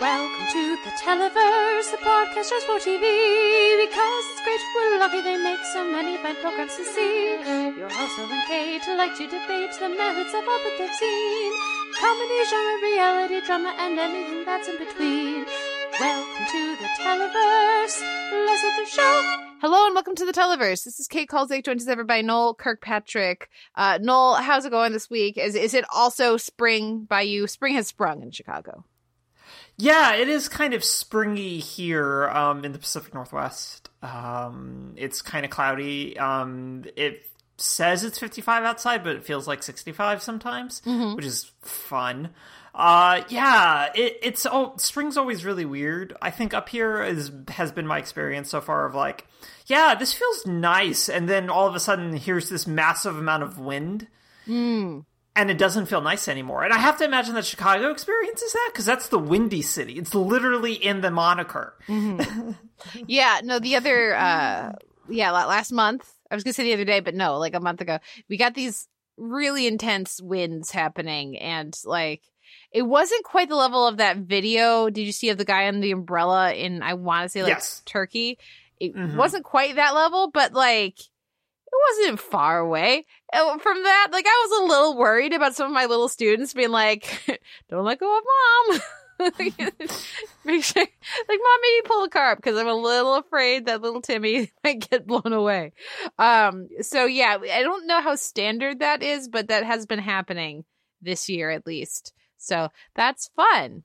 Welcome to the Televerse, the podcast just for TV. Because it's great, we're lucky they make so many fine programs to see. Your hosts Will and Kate like to debate the merits of all that they've seen. Comedy, genre, reality, drama, and anything that's in between. Welcome to the Televerse. Let's the show. Hello and welcome to the Televerse. This is Kate Kulzick, joined as ever by Noel Kirkpatrick. Uh, Noel, how's it going this week? Is is it also spring by you? Spring has sprung in Chicago. Yeah, it is kind of springy here um, in the Pacific Northwest. Um, it's kind of cloudy. Um, it says it's 55 outside, but it feels like 65 sometimes, which is fun. Uh, yeah, it, it's oh, spring's always really weird. I think up here is has been my experience so far of like, yeah, this feels nice, and then all of a sudden here's this massive amount of wind and it doesn't feel nice anymore. And I have to imagine that Chicago experiences that because that's the windy city. It's literally in the moniker. Yeah, no, the other, uh, yeah, last month, I was gonna say the other day, but no, like a month ago, we got these really intense winds happening and like, it wasn't quite the level of that video. Did you see of the guy on the umbrella in, I want to say like Yes. Turkey? It Mhm. wasn't quite that level, but like, it wasn't far away from that. Like, I was a little worried about some of my little students being like, "Don't let go of mom." Make sure, like, mom, maybe pull a car up because I'm a little afraid that little Timmy might get blown away. Um, so yeah, I don't know how standard that is, but that has been happening this year at least. So that's fun.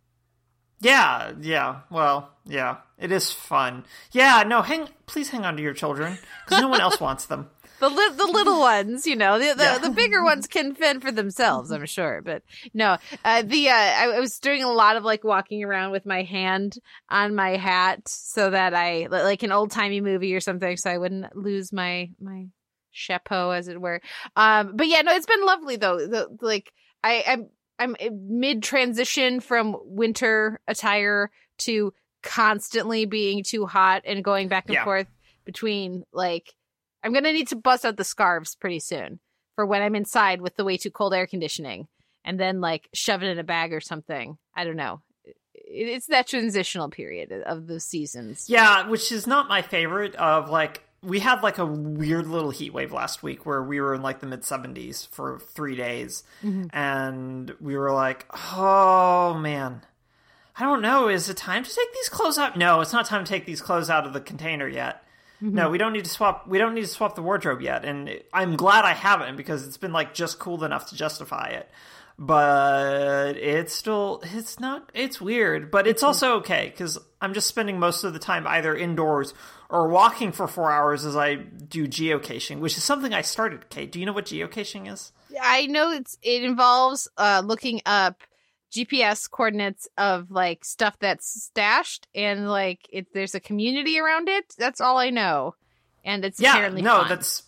Yeah, yeah. Well, yeah, it is fun. Yeah, no, hang. Please hang on to your children because no one else wants them. The li- the little ones, you know, the the, Yeah. the bigger ones can fend for themselves, I'm sure. But no, uh, the uh, I, was doing a lot of like walking around with my hand on my hat so that I like an old timey movie or something, so I wouldn't lose my my chapeau, as it were. Um, but yeah, no, it's been lovely though. The, like I I'm I'm mid transition from winter attire to constantly being too hot and going back and Yeah. forth between like I'm gonna need to bust out the scarves pretty soon for when I'm inside with the way too cold air conditioning, and then like shove it in a bag or something. I don't know. It's that transitional period of the seasons. Yeah, which is not my favorite. Of like, we had like a weird little heat wave last week where we were in like the mid 70s for three days, mm-hmm. and we were like, oh man. I don't know. Is it time to take these clothes out? No, it's not time to take these clothes out of the container yet. No, we don't need to swap. We don't need to swap the wardrobe yet, and I'm glad I haven't because it's been like just cool enough to justify it. But it's still it's not it's weird, but it's also okay because I'm just spending most of the time either indoors or walking for four hours as I do geocaching, which is something I started. Kate, do you know what geocaching is? I know it's it involves uh looking up GPS coordinates of like stuff that's stashed and like it there's a community around it. That's all I know. And it's yeah apparently no fun. that's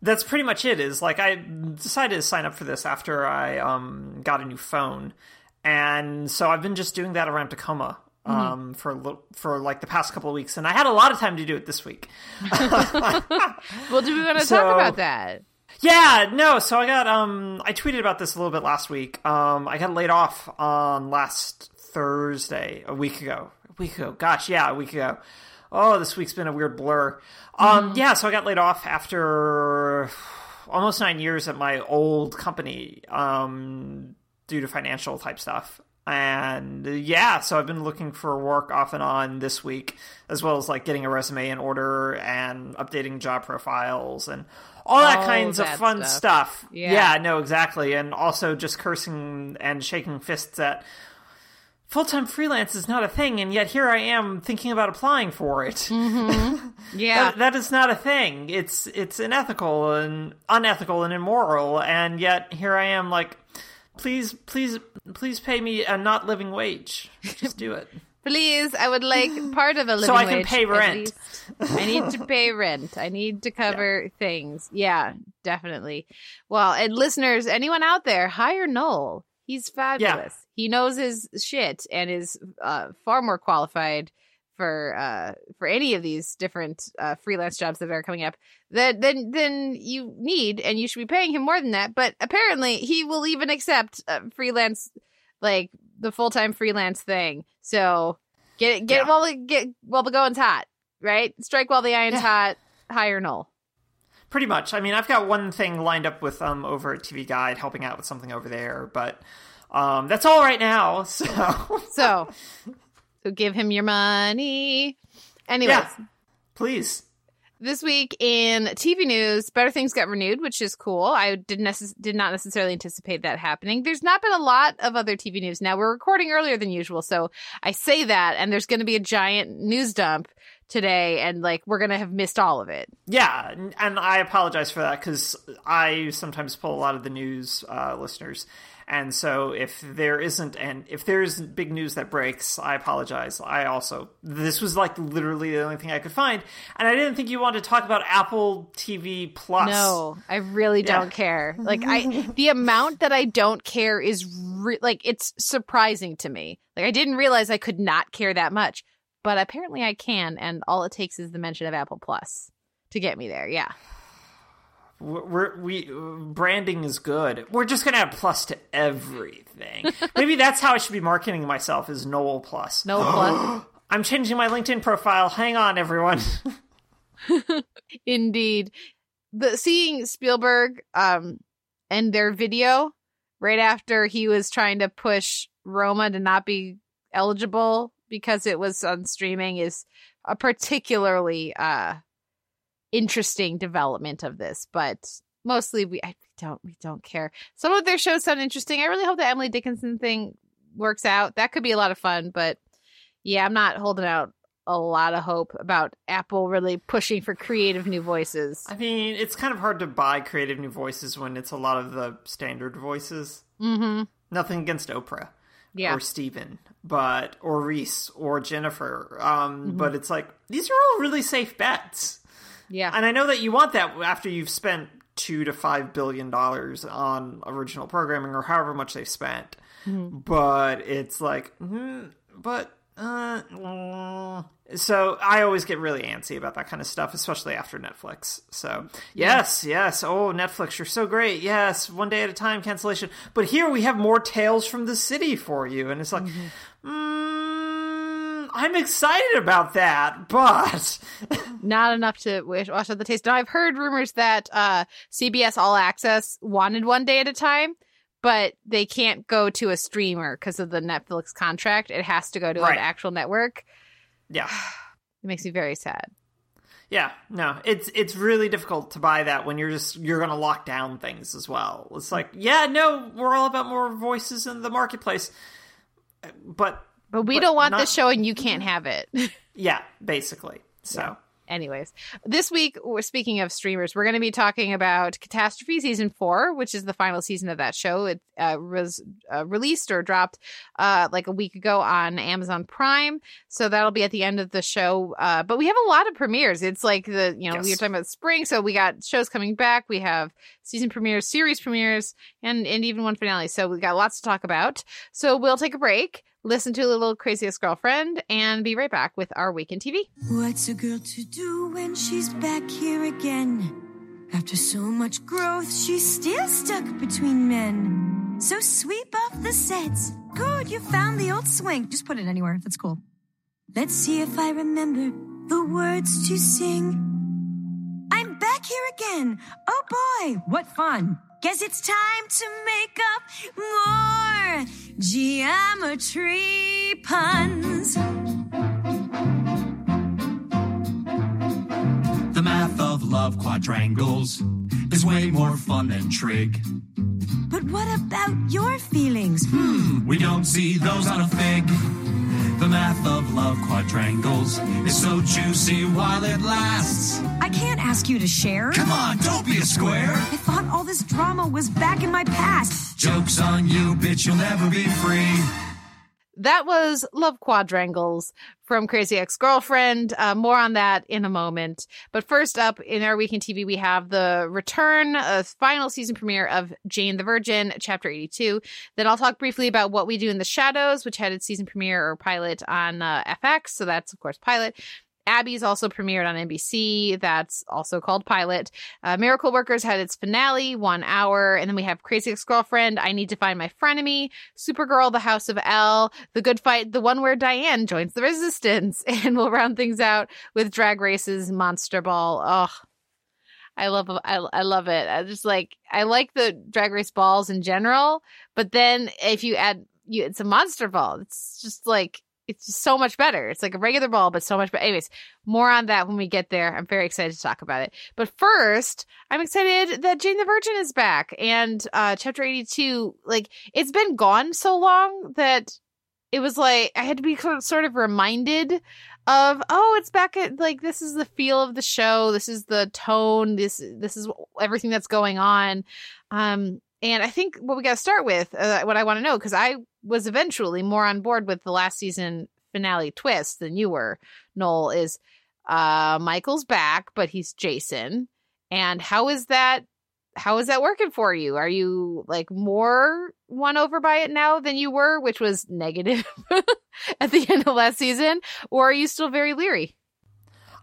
that's pretty much it is like i decided to sign up for this after i um got a new phone and so i've been just doing that around tacoma Mm-hmm. um for a little, for like the past couple of weeks and i had a lot of time to do it this week well, do we want to So- talk about that? Yeah no so i got um i tweeted about this a little bit last week. Um i got laid off on last thursday a week ago. A week ago. Gosh yeah a week ago. Oh this week's been a weird blur. Um yeah so i got laid off after almost nine years at my old company um due to financial type stuff. And yeah so i've been looking for work off and on this week as well as like getting a resume in order and updating job profiles and all that All kinds of that fun stuff. stuff, Yeah. yeah no exactly and also just cursing and shaking fists at full-time freelance is not a thing and yet here i am thinking about applying for it mm-hmm. Yeah. that, that is not a thing. It's it's unethical and unethical and immoral, and yet here I am, like, please, please, please pay me a not living wage. Just do it. Please, I would like part of a living So I can wage, pay rent. I need to pay rent. I need to cover things. Yeah, definitely. Well, and listeners, anyone out there, hire Noel. He's fabulous. He knows his shit and is uh, far more qualified for uh, for any of these different uh, freelance jobs that are coming up that then then you need, and you should be paying him more than that. But apparently, he will even accept uh, freelance like the full time freelance thing. So get it get Yeah. while the get while the going's hot, right? Strike while the iron's Yeah. hot. Hire Noel. Pretty much. I mean, I've got one thing lined up with um over at TV Guide, helping out with something over there, but um that's all right now. So So so give him your money. Anyways, yeah, please. This week in TV news, Better Things got renewed, which is cool. I did necess- did not necessarily anticipate that happening. There's not been a lot of other TV news. Now we're recording earlier than usual, so I say that, and there's going to be a giant news dump today, and like we're gonna have missed all of it. Yeah, and- and I apologize for that because I sometimes pull a lot of the news uh, listeners, and so if there isn't and if there isn't big news that breaks, I apologize. I also this was like literally the only thing I could find, and I didn't think you wanted to talk about Apple TV Plus. No, I really Yeah. don't care. Like I, the amount that I don't care is re- like it's surprising to me. Like I didn't realize I could not care that much, but apparently I can, and all it takes is the mention of Apple Plus to get me there. Yeah. We're, we branding is good. We're just gonna have plus to everything. Maybe that's how I should be marketing myself is Noel Plus. Noel plus. I'm changing my LinkedIn profile. Hang on, everyone. Indeed. The seeing Spielberg um and their video right after he was trying to push Roma to not be eligible because it was on streaming is a particularly uh interesting development of this, but mostly we I don't we don't care. Some of their shows sound interesting. I really hope the Emily Dickinson thing works out. That could be a lot of fun, but yeah, I'm not holding out a lot of hope about Apple really pushing for creative new voices. I mean, it's kind of hard to buy creative new voices when it's a lot of the standard voices. Mm-hmm. Nothing against Oprah Yeah. or Steven, but or Reese or Jennifer. Um, Mm-hmm. But it's like these are all really safe bets, Yeah. and I know that you want that after you've spent two to five billion dollars on original programming or however much they've spent. Mm-hmm. But it's like, mm, but. Uh, so I always get really antsy about that kind of stuff, especially after Netflix. So yes, yes. Oh, Netflix, you're so great. Yes, one day at a time cancellation. But here we have more tales from the city for you, and it's like, mm, I'm excited about that, but Not enough to wish wash out the taste. Now I've heard rumors that uh CBS All Access wanted one day at a time, but they can't go to a streamer because of the Netflix contract. It has to go to Right. an actual network. yeah. It makes me very sad. Yeah, no, it's it's really difficult to buy that when you're just you're going to lock down things as well. It's like, yeah, no, we're all about more voices in the marketplace, but But we But don't want not- this show and you can't have it. yeah, basically. So Anyways, this week, we're speaking of streamers, we're going to be talking about Catastrophe Season 4, which is the final season of that show. It uh, was uh, released or dropped uh, like a week ago on Amazon Prime. So that'll be at the end of the show. Uh, but we have a lot of premieres. It's like the, you know, we were talking about spring. So we got shows coming back. We have season premieres, series premieres, and, and even one finale. So we got lots to talk about. So we'll take a break, listen to a little Crazy Ex Girlfriend, and be right back with our week in TV. What's a girl to do when she's back here again? After so much growth, she's still stuck between men. So sweep off the sets. Good, you found the old swing. Just put it anywhere. That's cool. Let's see if I remember the words to sing. I'm back here again. Oh boy, what fun. Guess it's time to make up more geometry puns. The math of love quadrangles is way more fun than trig. But what about your feelings? Hmm, we don't see those on a fig. The math of love quadrangles is so juicy while it lasts. I can't ask you to share. Come on, don't be a square. I thought all this drama was back in my past. Joke's on you, bitch, you'll never be free. That was Love Quadrangles from Crazy Ex Girlfriend. Uh, more on that in a moment. But first up in our weekend TV, we have the return of final season premiere of Jane the Virgin, Chapter 82. Then I'll talk briefly about What We Do in the Shadows, which had its season premiere or pilot on uh, FX. So that's, of course, pilot. Abby's also premiered on NBC. That's also called Pilot. Uh, Miracle Workers had its finale, one hour. And then we have Crazy Ex Girlfriend, I Need to Find My Frenemy, Supergirl, The House of L, The Good Fight, the one where Diane joins the Resistance. And we'll round things out with Drag Race's Monster Ball. Oh, I love I, I love it. I just like I like the drag race balls in general, but then if you add you it's a monster ball. It's just like it's so much better. It's like a regular ball, but so much better. Anyways, more on that when we get there. I'm very excited to talk about it. But first, I'm excited that Jane the Virgin is back and uh chapter 82. Like it's been gone so long that it was like I had to be sort of reminded of oh it's back at like this is the feel of the show this is the tone this this is everything that's going on um and i think what we got to start with uh, what i want to know because i was eventually more on board with the last season finale twist than you were noel is uh michael's back but he's jason and how is that how is that working for you? Are you like more won over by it now than you were, which was negative at the end of last season, or are you still very leery?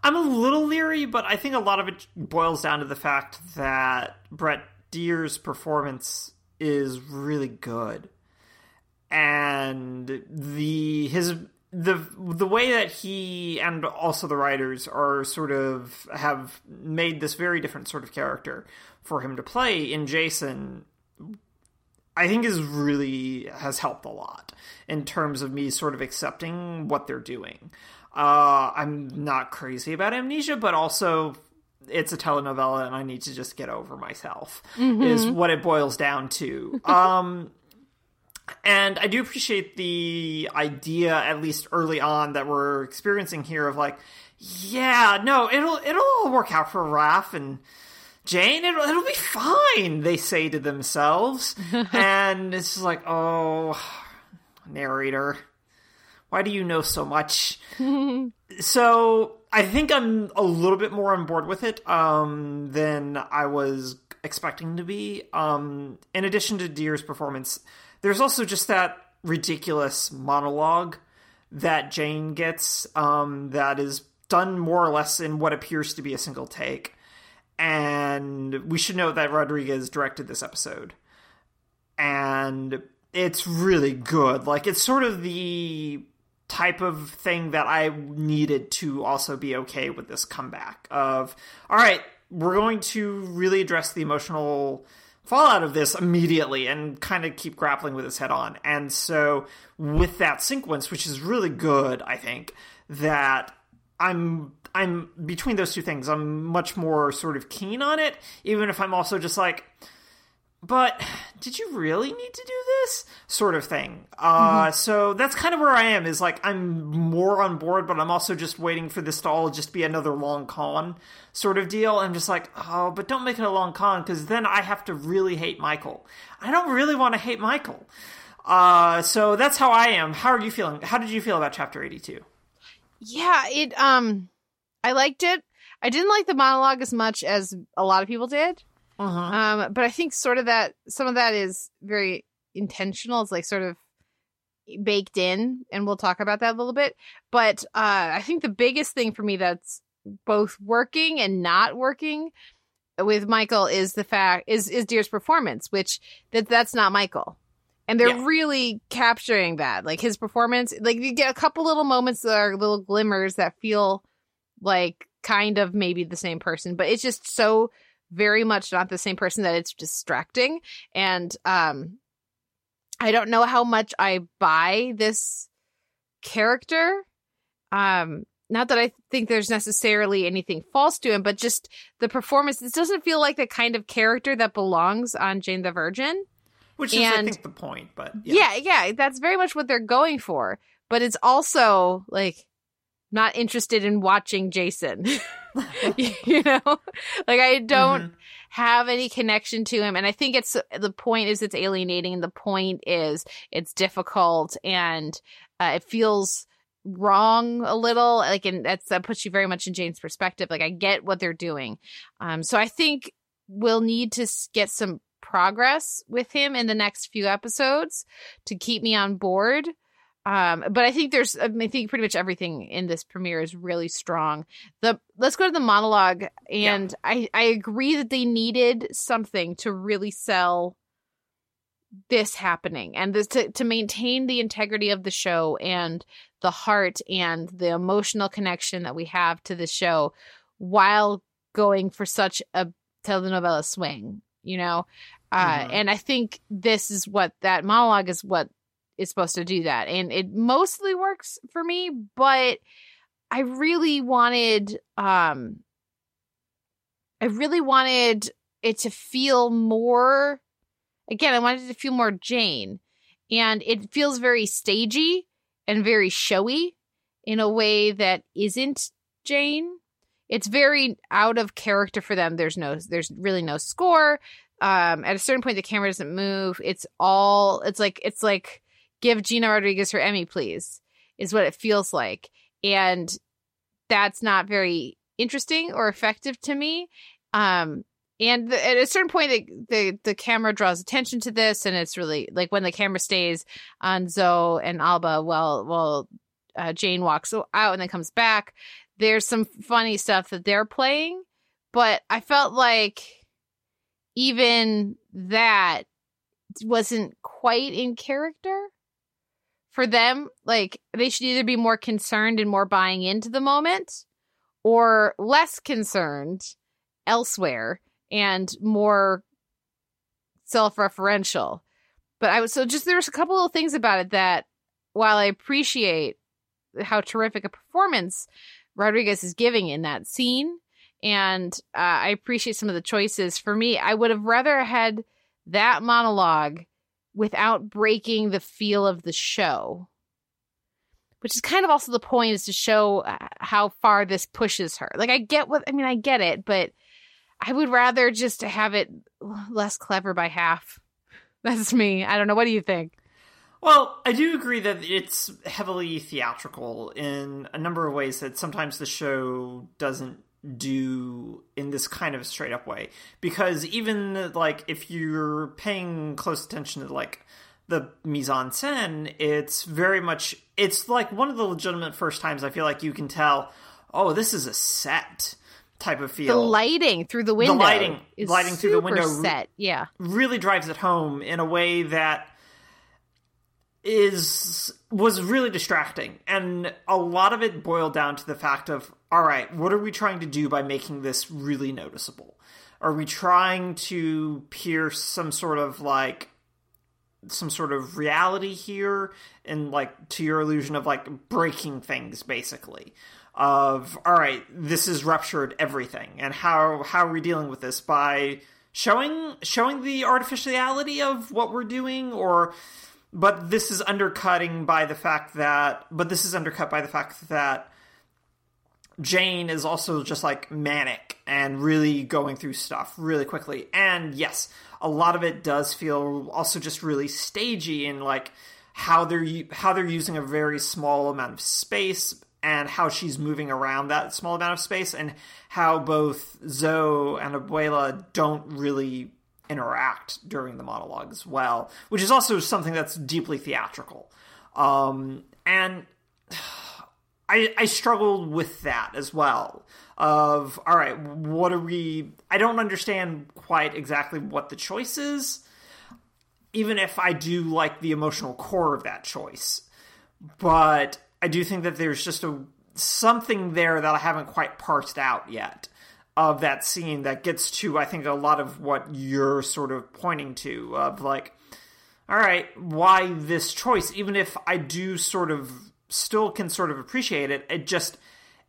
I'm a little leery, but I think a lot of it boils down to the fact that Brett Dier's performance is really good. And the his the the way that he and also the writers are sort of have made this very different sort of character for him to play in Jason I think is really has helped a lot in terms of me sort of accepting what they're doing. Uh, I'm not crazy about amnesia, but also it's a telenovela and I need to just get over myself mm-hmm. is what it boils down to. um, and I do appreciate the idea, at least early on, that we're experiencing here of like, yeah, no, it'll it'll all work out for Raph and Jane, it'll, it'll be fine, they say to themselves. and it's just like, oh, narrator, why do you know so much? so I think I'm a little bit more on board with it um, than I was expecting to be. Um, in addition to Dier's performance, there's also just that ridiculous monologue that Jane gets um, that is done more or less in what appears to be a single take and we should note that Rodriguez directed this episode. And it's really good. Like it's sort of the type of thing that I needed to also be okay with this comeback of all right, we're going to really address the emotional fallout of this immediately and kind of keep grappling with this head on. And so with that sequence, which is really good, I think, that I'm I'm between those two things. I'm much more sort of keen on it, even if I'm also just like, but did you really need to do this sort of thing? Uh, mm-hmm. So that's kind of where I am. Is like I'm more on board, but I'm also just waiting for this to all just be another long con sort of deal. I'm just like, oh, but don't make it a long con because then I have to really hate Michael. I don't really want to hate Michael. Uh, so that's how I am. How are you feeling? How did you feel about chapter 82? Yeah, it um I liked it. I didn't like the monologue as much as a lot of people did. Uh-huh. Um, but I think sort of that some of that is very intentional. It's like sort of baked in, and we'll talk about that a little bit. But uh, I think the biggest thing for me that's both working and not working with Michael is the fact is is Dier's performance, which that that's not Michael. And they're yeah. really capturing that. Like his performance, like you get a couple little moments that are little glimmers that feel like kind of maybe the same person, but it's just so very much not the same person that it's distracting. And um I don't know how much I buy this character. Um not that I think there's necessarily anything false to him, but just the performance. This doesn't feel like the kind of character that belongs on Jane the Virgin. Which is, and, I think, the point. But yeah. yeah, yeah, that's very much what they're going for. But it's also like not interested in watching Jason. you know, like I don't mm-hmm. have any connection to him. And I think it's the point is it's alienating. And the point is it's difficult and uh, it feels wrong a little like and that's that puts you very much in jane's perspective like i get what they're doing um so i think we'll need to get some progress with him in the next few episodes to keep me on board Um, but I think there's, I, think pretty much everything in this premiere is really strong. The let's go to the monologue, and I I agree that they needed something to really sell this happening and this to to maintain the integrity of the show and the heart and the emotional connection that we have to the show while going for such a telenovela swing, you know. Uh, Mhm. And I think this is what that monologue is what is supposed to do that, and it mostly works for me. But I really wanted, um, I really wanted it to feel more. Again, I wanted to feel more Jane, and it feels very stagey and very showy in a way that isn't Jane. It's very out of character for them. There's no there's really no score. Um at a certain point the camera doesn't move. It's all it's like it's like give Gina Rodriguez her Emmy please is what it feels like. And that's not very interesting or effective to me. Um and the, at a certain point the, the the camera draws attention to this and it's really like when the camera stays on Xo and Alba while while uh, Jane walks out and then comes back. There's some funny stuff that they're playing, but I felt like even that wasn't quite in character for them. Like they should either be more concerned and more buying into the moment or less concerned elsewhere and more self-referential. But I was so just there's a couple of things about it that while I appreciate how terrific a performance Rodriguez is giving in that scene, and uh, I appreciate some of the choices. For me, I would have rather had that monologue without breaking the feel of the show, which is kind of also the point is to show uh, how far this pushes her. Like I get what I mean, I get it, but I would rather just have it less clever by half. That's me. I don't know. What do you think? Well, I do agree that it's heavily theatrical in a number of ways that sometimes the show doesn't do in this kind of straight up way. Because even like if you're paying close attention to like the mise en scène, it's very much it's like one of the legitimate first times I feel like you can tell, oh, this is a set type of feel. The lighting through the window, the lighting- is lighting through the window- set. Yeah, really drives it home in a way that is was really distracting. And a lot of it boiled down to the fact of all right what are we trying to do by making this really noticeable? Are we trying to pierce some sort of like some sort of reality here? And like to your illusion of like breaking things basically of all right this is ruptured everything. And how how are we dealing with this? By showing showing the artificiality of what we're doing or but this is undercutting by the fact that but this is undercut by the fact that Jane is also just like manic and really going through stuff really quickly. And yes, a lot of it does feel also just really stagey in like how they're how they're using a very small amount of space and how she's moving around that small amount of space and how both Xo and Abuela don't really interact during the monologue as well, which is also something that's deeply theatrical. Um, and I, I struggled with that as well. Of all right, what are we? I don't understand quite exactly what the choice is, even if I do like the emotional core of that choice. But I do think that there's just a something there that I haven't quite parsed out yet of that scene that gets to I think a lot of what you're sort of pointing to of like all right, why this choice even if I do sort of still can sort of appreciate it, it just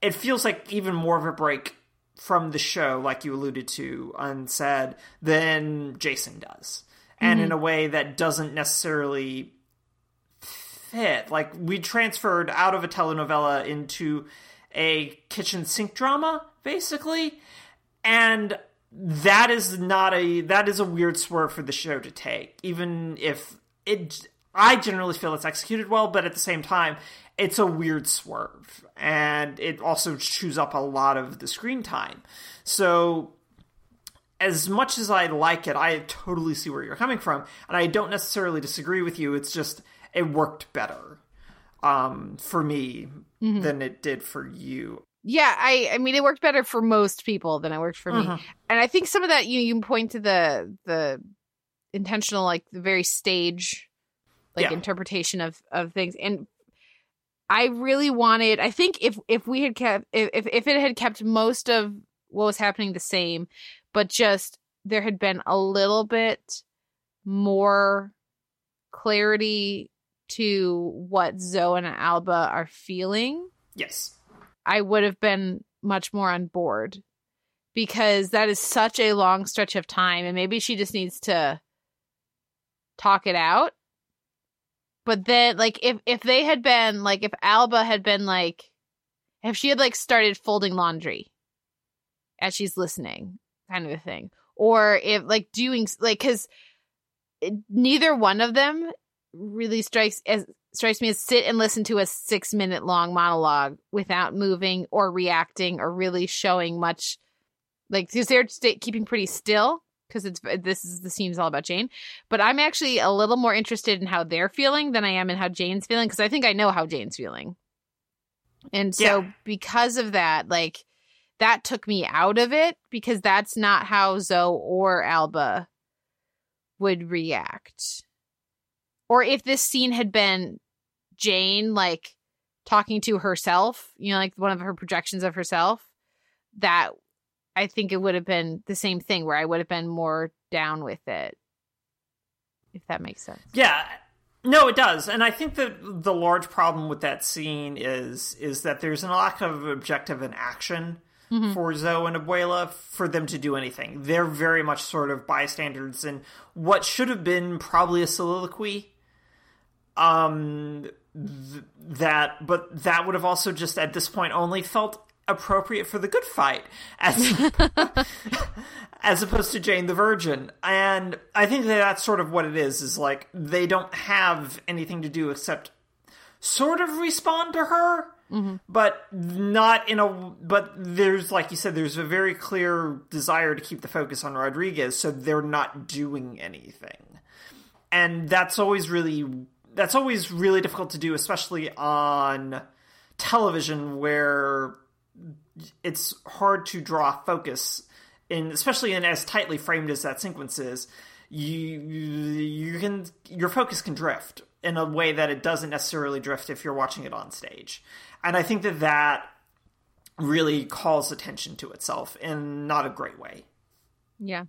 it feels like even more of a break from the show like you alluded to unsaid than Jason does. And in mm-hmm. a way that doesn't necessarily fit. Like we transferred out of a telenovela into a kitchen sink drama, basically. And that is not a that is a weird swerve for the show to take, even if it I generally feel it's executed well, but at the same time, it's a weird swerve. And it also chews up a lot of the screen time. So as much as I like it, I totally see where you're coming from, and I don't necessarily disagree with you. It's just it worked better. Um, for me Mhm. than it did for you. Yeah, I I mean it worked better for most people than it worked for me. Mhm. And I think some of that you you point to the the intentional like the very stage like Yeah. interpretation of of things and I really wanted I think if if we had kept if if it had kept most of what was happening the same but just there had been a little bit more clarity to what Xo and Alba are feeling Yes. I would have been much more on board because that is such a long stretch of time and maybe she just needs to talk it out. But then like if if they had been like if Alba had been like if she had like started folding laundry as she's listening kind of a thing or if like doing like cuz neither one of them really strikes as strikes me as sit and listen to a six minute long monologue without moving or reacting or really showing much like because they're sta keeping pretty still because it's this is the scene's all about Jane. But I'm actually a little more interested in how they're feeling than I am in how Jane's feeling because I think I know how Jane's feeling. And so Yeah. because of that like that took me out of it because that's not how Xo or Alba would react or if this scene had been Jane like talking to herself, you know, like one of her projections of herself, that I think it would have been the same thing where I would have been more down with it. If that makes sense. Yeah. No, it does. And I think that the large problem with that scene is is that there's a lack of objective and action mm-hmm. for Xo and Abuela for them to do anything. They're very much sort of bystanders in what should have been probably a soliloquy. Um th- that but that would have also just at this point only felt appropriate for the good fight as as opposed to Jane the Virgin. And I think that that's sort of what it is, is like they don't have anything to do except sort of respond to her, but not in a. But there's, like you said, there's a very clear desire to keep the focus on Rodriguez, so they're not doing anything. And that's always really. That's always really difficult to do, especially on television where it's hard to draw focus in especially in as tightly framed as that sequence is. You you can your focus can drift in a way that it doesn't necessarily drift if you're watching it on stage. And i think that that really calls attention to itself in not a great way. Yeah.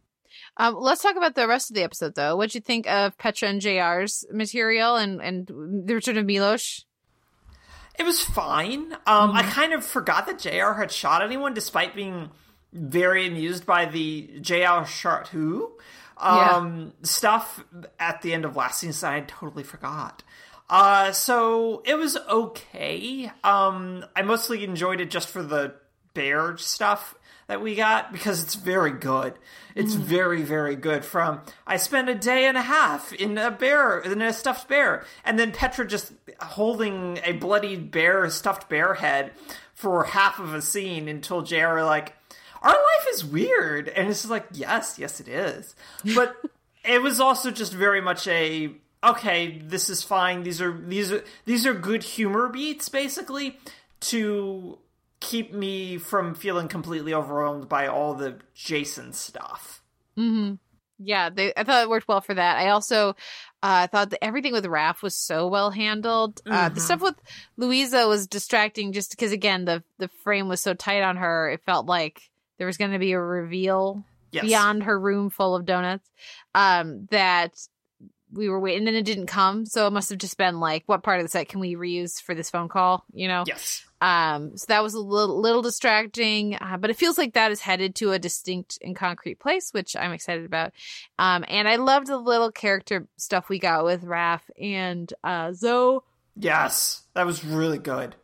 Um, let's talk about the rest of the episode, though. What'd you think of Petra and JR's material and, and the return of Milos? It was fine. Um, I kind of forgot that JR had shot anyone, despite being very amused by the JR shot who um, stuff at the end of last season. I totally forgot. Uh, so it was okay. Um, I mostly enjoyed it just for the bear stuff that we got because it's very good. It's mm. very, very good. From I spent a day and a half in a bear, in a stuffed bear, and then Petra just holding a bloody bear, stuffed bear head for half of a scene until JR like, our life is weird, and it's just like, yes, yes, it is. But it was also just very much a okay, this is fine. These are these are these are good humor beats, basically, to keep me from feeling completely overwhelmed by all the Jason stuff. Mm-hmm. Yeah, they, I thought it worked well for that. I also uh, thought that everything with Raph was so well handled. Uh, the Mhm. stuff with Luisa was distracting just because, again, the the frame was so tight on her. It felt like there was going to be a reveal Yes. beyond her room full of donuts um, that we were waiting, and it didn't come. So it must have just been like, what part of the set can we reuse for this phone call? You know? Yes. Um, so that was a little, little distracting, uh, but it feels like that is headed to a distinct and concrete place, which I'm excited about. Um, and I loved the little character stuff we got with Raph and uh, Xo, Yes. That was really good.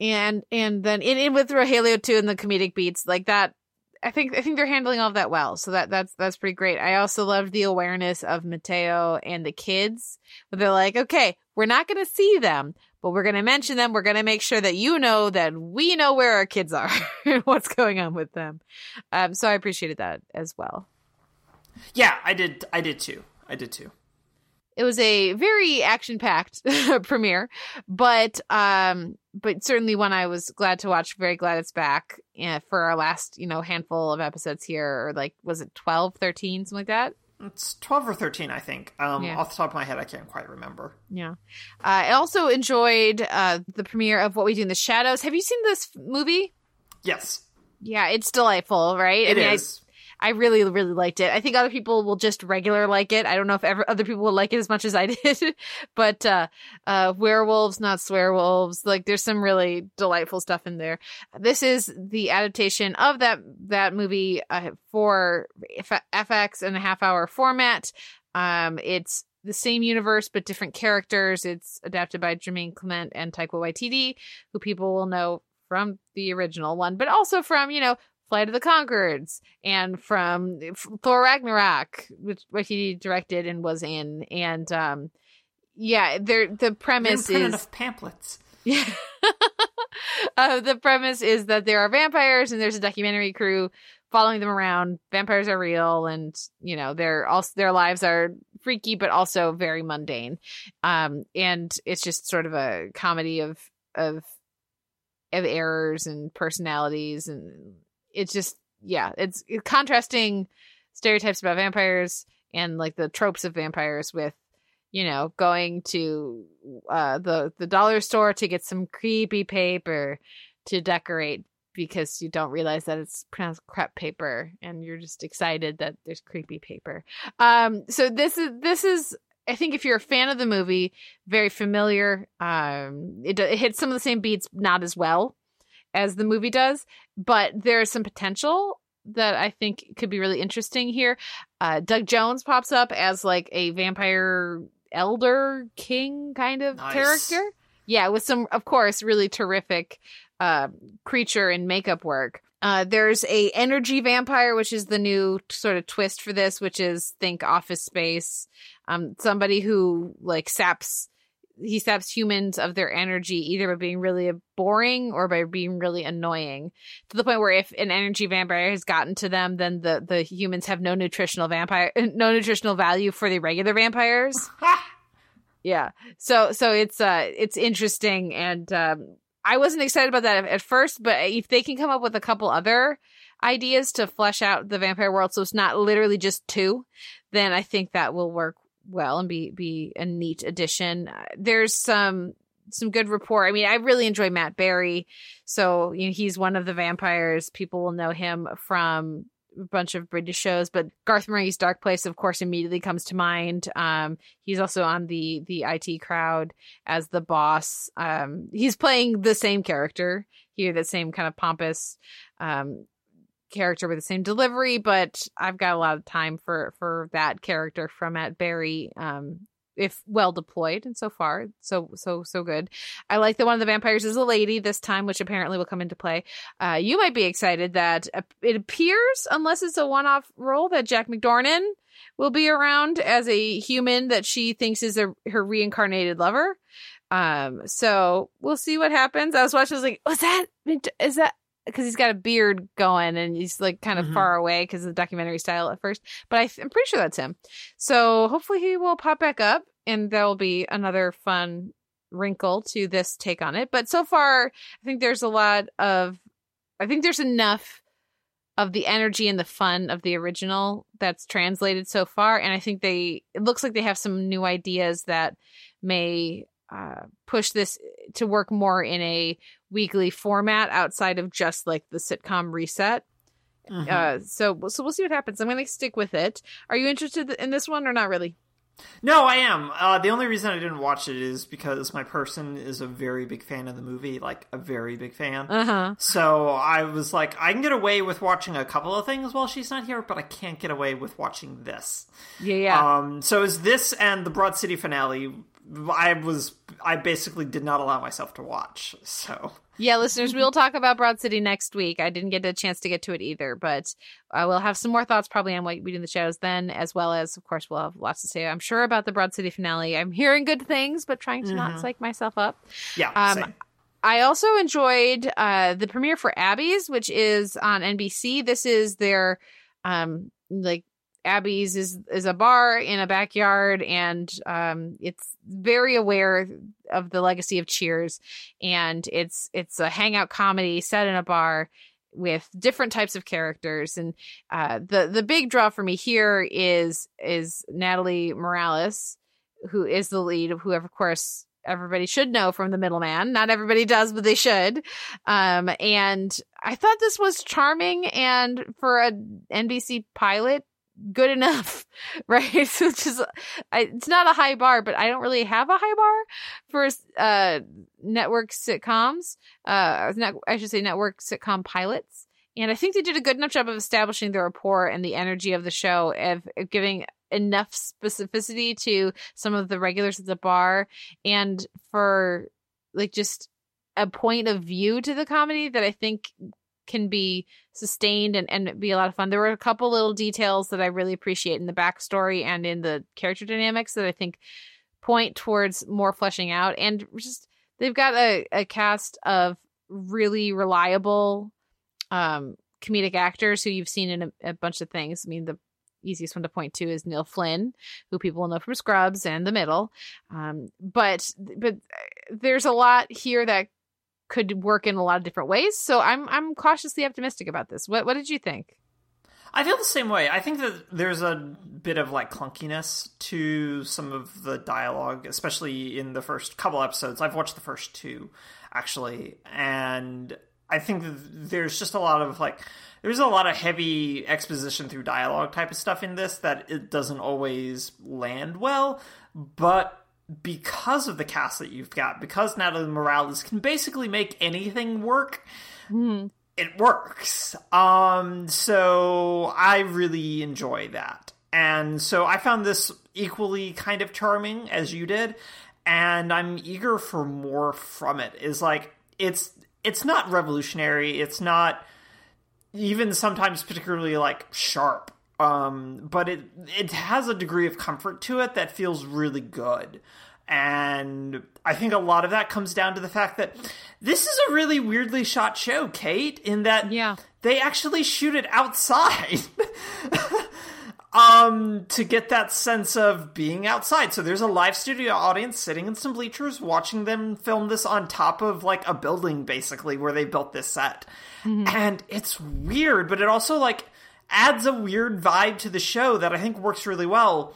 and and then in, in with Rogelio too, and the comedic beats like that. I think I think they're handling all of that well, so that that's that's pretty great. I also loved the awareness of Mateo and the kids. They're like, okay, we're not going to see them, but we're going to mention them. We're going to make sure that you know that we know where our kids are and what's going on with them. Um, so I appreciated that as well. Yeah, I did I did too. I did too. it was a very action packed premiere, but um, but certainly one I was glad to watch. Very glad it's back for our last you know handful of episodes here, or like was it 12, 13, something like that. It's 12 or 13, I think. Um, Yeah. Off the top of my head, I can't quite remember. Yeah. Uh, I also enjoyed uh, the premiere of What We Do in the Shadows. Have you seen this movie? Yes, Yeah, it's delightful, right? it I mean, is. I really, really liked it. I think other people will just regular like it. I don't know if ever other people will like it as much as I did, but uh, uh, werewolves, not swearwolves. Like, there's some really delightful stuff in there. This is the adaptation of that that movie uh, for F- FX and a half hour format. Um, it's the same universe but different characters. It's adapted by Jermaine Clement and Taika Waititi, who people will know from the original one, but also from you know Flight of the Conchords and from Thor Ragnarok, which he directed and was in, and um, yeah, there the premise is enough pamphlets. yeah. uh, the premise is that there are vampires and there's a documentary crew following them around. Vampires are real, and you know their also their lives are freaky, but also very mundane. Um, and it's just sort of a comedy of of of errors and personalities, and it's just yeah, it's contrasting stereotypes about vampires and like the tropes of vampires with you know, going to uh, the the dollar store to get some creepy paper to decorate because you don't realize that it's pronounced crepe paper and you're just excited that there's creepy paper. Um, so this is this is I think if you're a fan of the movie, very familiar. Um, it, it hits some of the same beats, not as well as the movie does, but there's some potential that I think could be really interesting here. Uh, Doug Jones pops up as like a vampire elder king kind of Nice. character. Yeah, with some, of course, really terrific uh, creature and makeup work. Uh, there's a energy vampire, which is the new sort of twist for this, which is think Office Space. Um, somebody who like saps he saps humans of their energy either by being really boring or by being really annoying to the point where if an energy vampire has gotten to them, then the the humans have no nutritional vampire no nutritional value for the regular vampires. yeah, so so it's uh it's interesting and um, I wasn't excited about that at first, but if they can come up with a couple other ideas to flesh out the vampire world, so it's not literally just two, then I think that will work well and be be a neat addition. Uh, There's some some good rapport. I mean, I really enjoy Matt Berry, so you know he's one of the vampires. People will know him from a bunch of British shows, but Garth Marenghi's Dark Place, of course, immediately comes to mind. Um, he's also on the the IT crowd as the boss. Um, he's playing the same character here, the same kind of pompous um, character with the same delivery, but I've got a lot of time for for that character from at Berry. Um, if well deployed and so far so so so good. I like that one of the vampires is a lady this time which apparently will come into play. Uh you might be excited that it appears unless it's a one-off role that Jake McDorman will be around as a human that she thinks is a, her reincarnated lover. Um so we'll see what happens. I was watching i was like was that is that because he's got a beard going and he's like kind of Mhm. far away because of the documentary style at first. But I, I'm pretty sure that's him. So hopefully he will pop back up and there will be another fun wrinkle to this take on it. But so far, I think there's a lot of, I think there's enough of the energy and the fun of the original that's translated so far. And I think they, it looks like they have some new ideas that may uh, push this to work more in a weekly format outside of just like the sitcom reset. Mhm. Uh, so so we'll see what happens. I'm going to stick with it. Are you interested in this one or not really? No, I am. Uh, the only reason I didn't watch it is because my person is a very big fan of the movie, like a very big fan. Uh huh. So I was like, I can get away with watching a couple of things while she's not here, but I can't get away with watching this. Yeah, yeah. Um, so is this and the Broad City finale? I was, I basically did not allow myself to watch. So yeah, listeners, we'll talk about Broad City next week. I didn't get a chance to get to it either, but I will have some more thoughts probably on what we do in the shadows then, as well as, of course, we'll have lots to say. I'm sure about the Broad City finale. I'm hearing good things, but trying to not psych myself up. yeah, Um, same. I also enjoyed uh, the premiere for Abby's, which is on NBC. This is their um, like Abby's is is a bar in a backyard, and um, it's very aware of the legacy of Cheers, and it's it's a hangout comedy set in a bar with different types of characters, and uh, the the big draw for me here is is Natalie Morales, who is the lead, who of course everybody should know from the middleman. Not everybody does, but they should. Um, and I thought this was charming and for a NBC pilot, good enough, right? So it's just, I, it's not a high bar, but I don't really have a high bar for uh network sitcoms. Uh, net, I should say network sitcom pilots. And I think they did a good enough job of establishing the rapport and the energy of the show, of, of giving enough specificity to some of the regulars at the bar and for like just a point of view to the comedy that I think can be sustained and, and be a lot of fun. There were a couple little details that I really appreciate in the backstory and in the character dynamics that I think point towards more fleshing out. And just they've got a, a cast of really reliable um comedic actors who you've seen in a, a bunch of things. I mean, the easiest one to point to is Neil Flynn, who people will know from Scrubs and The Middle. Um, but but there's a lot here that could work in a lot of different ways. So I'm I'm cautiously optimistic about this. What what did you think? I feel the same way. I think that there's a bit of like clunkiness to some of the dialogue, especially in the first couple episodes. I've watched the first two actually, and I think there's just a lot of like there's a lot of heavy exposition through dialogue type of stuff in this that it doesn't always land well, but because of the cast that you've got, because Natalie Morales can basically make anything work, mm. it works. Um, so I really enjoy that. And so I found this equally kind of charming as you did, and I'm eager for more from it. Is like it's it's not revolutionary, it's not even sometimes particularly like sharp. Um, but it it has a degree of comfort to it that feels really good. And I think a lot of that comes down to the fact that this is a really weirdly shot show, Kate, in that yeah. they actually shoot it outside. um to get that sense of being outside. So there's a live studio audience sitting in some bleachers watching them film this on top of like a building basically where they built this set. Mm-hmm. And it's weird, but it also like adds a weird vibe to the show that I think works really well.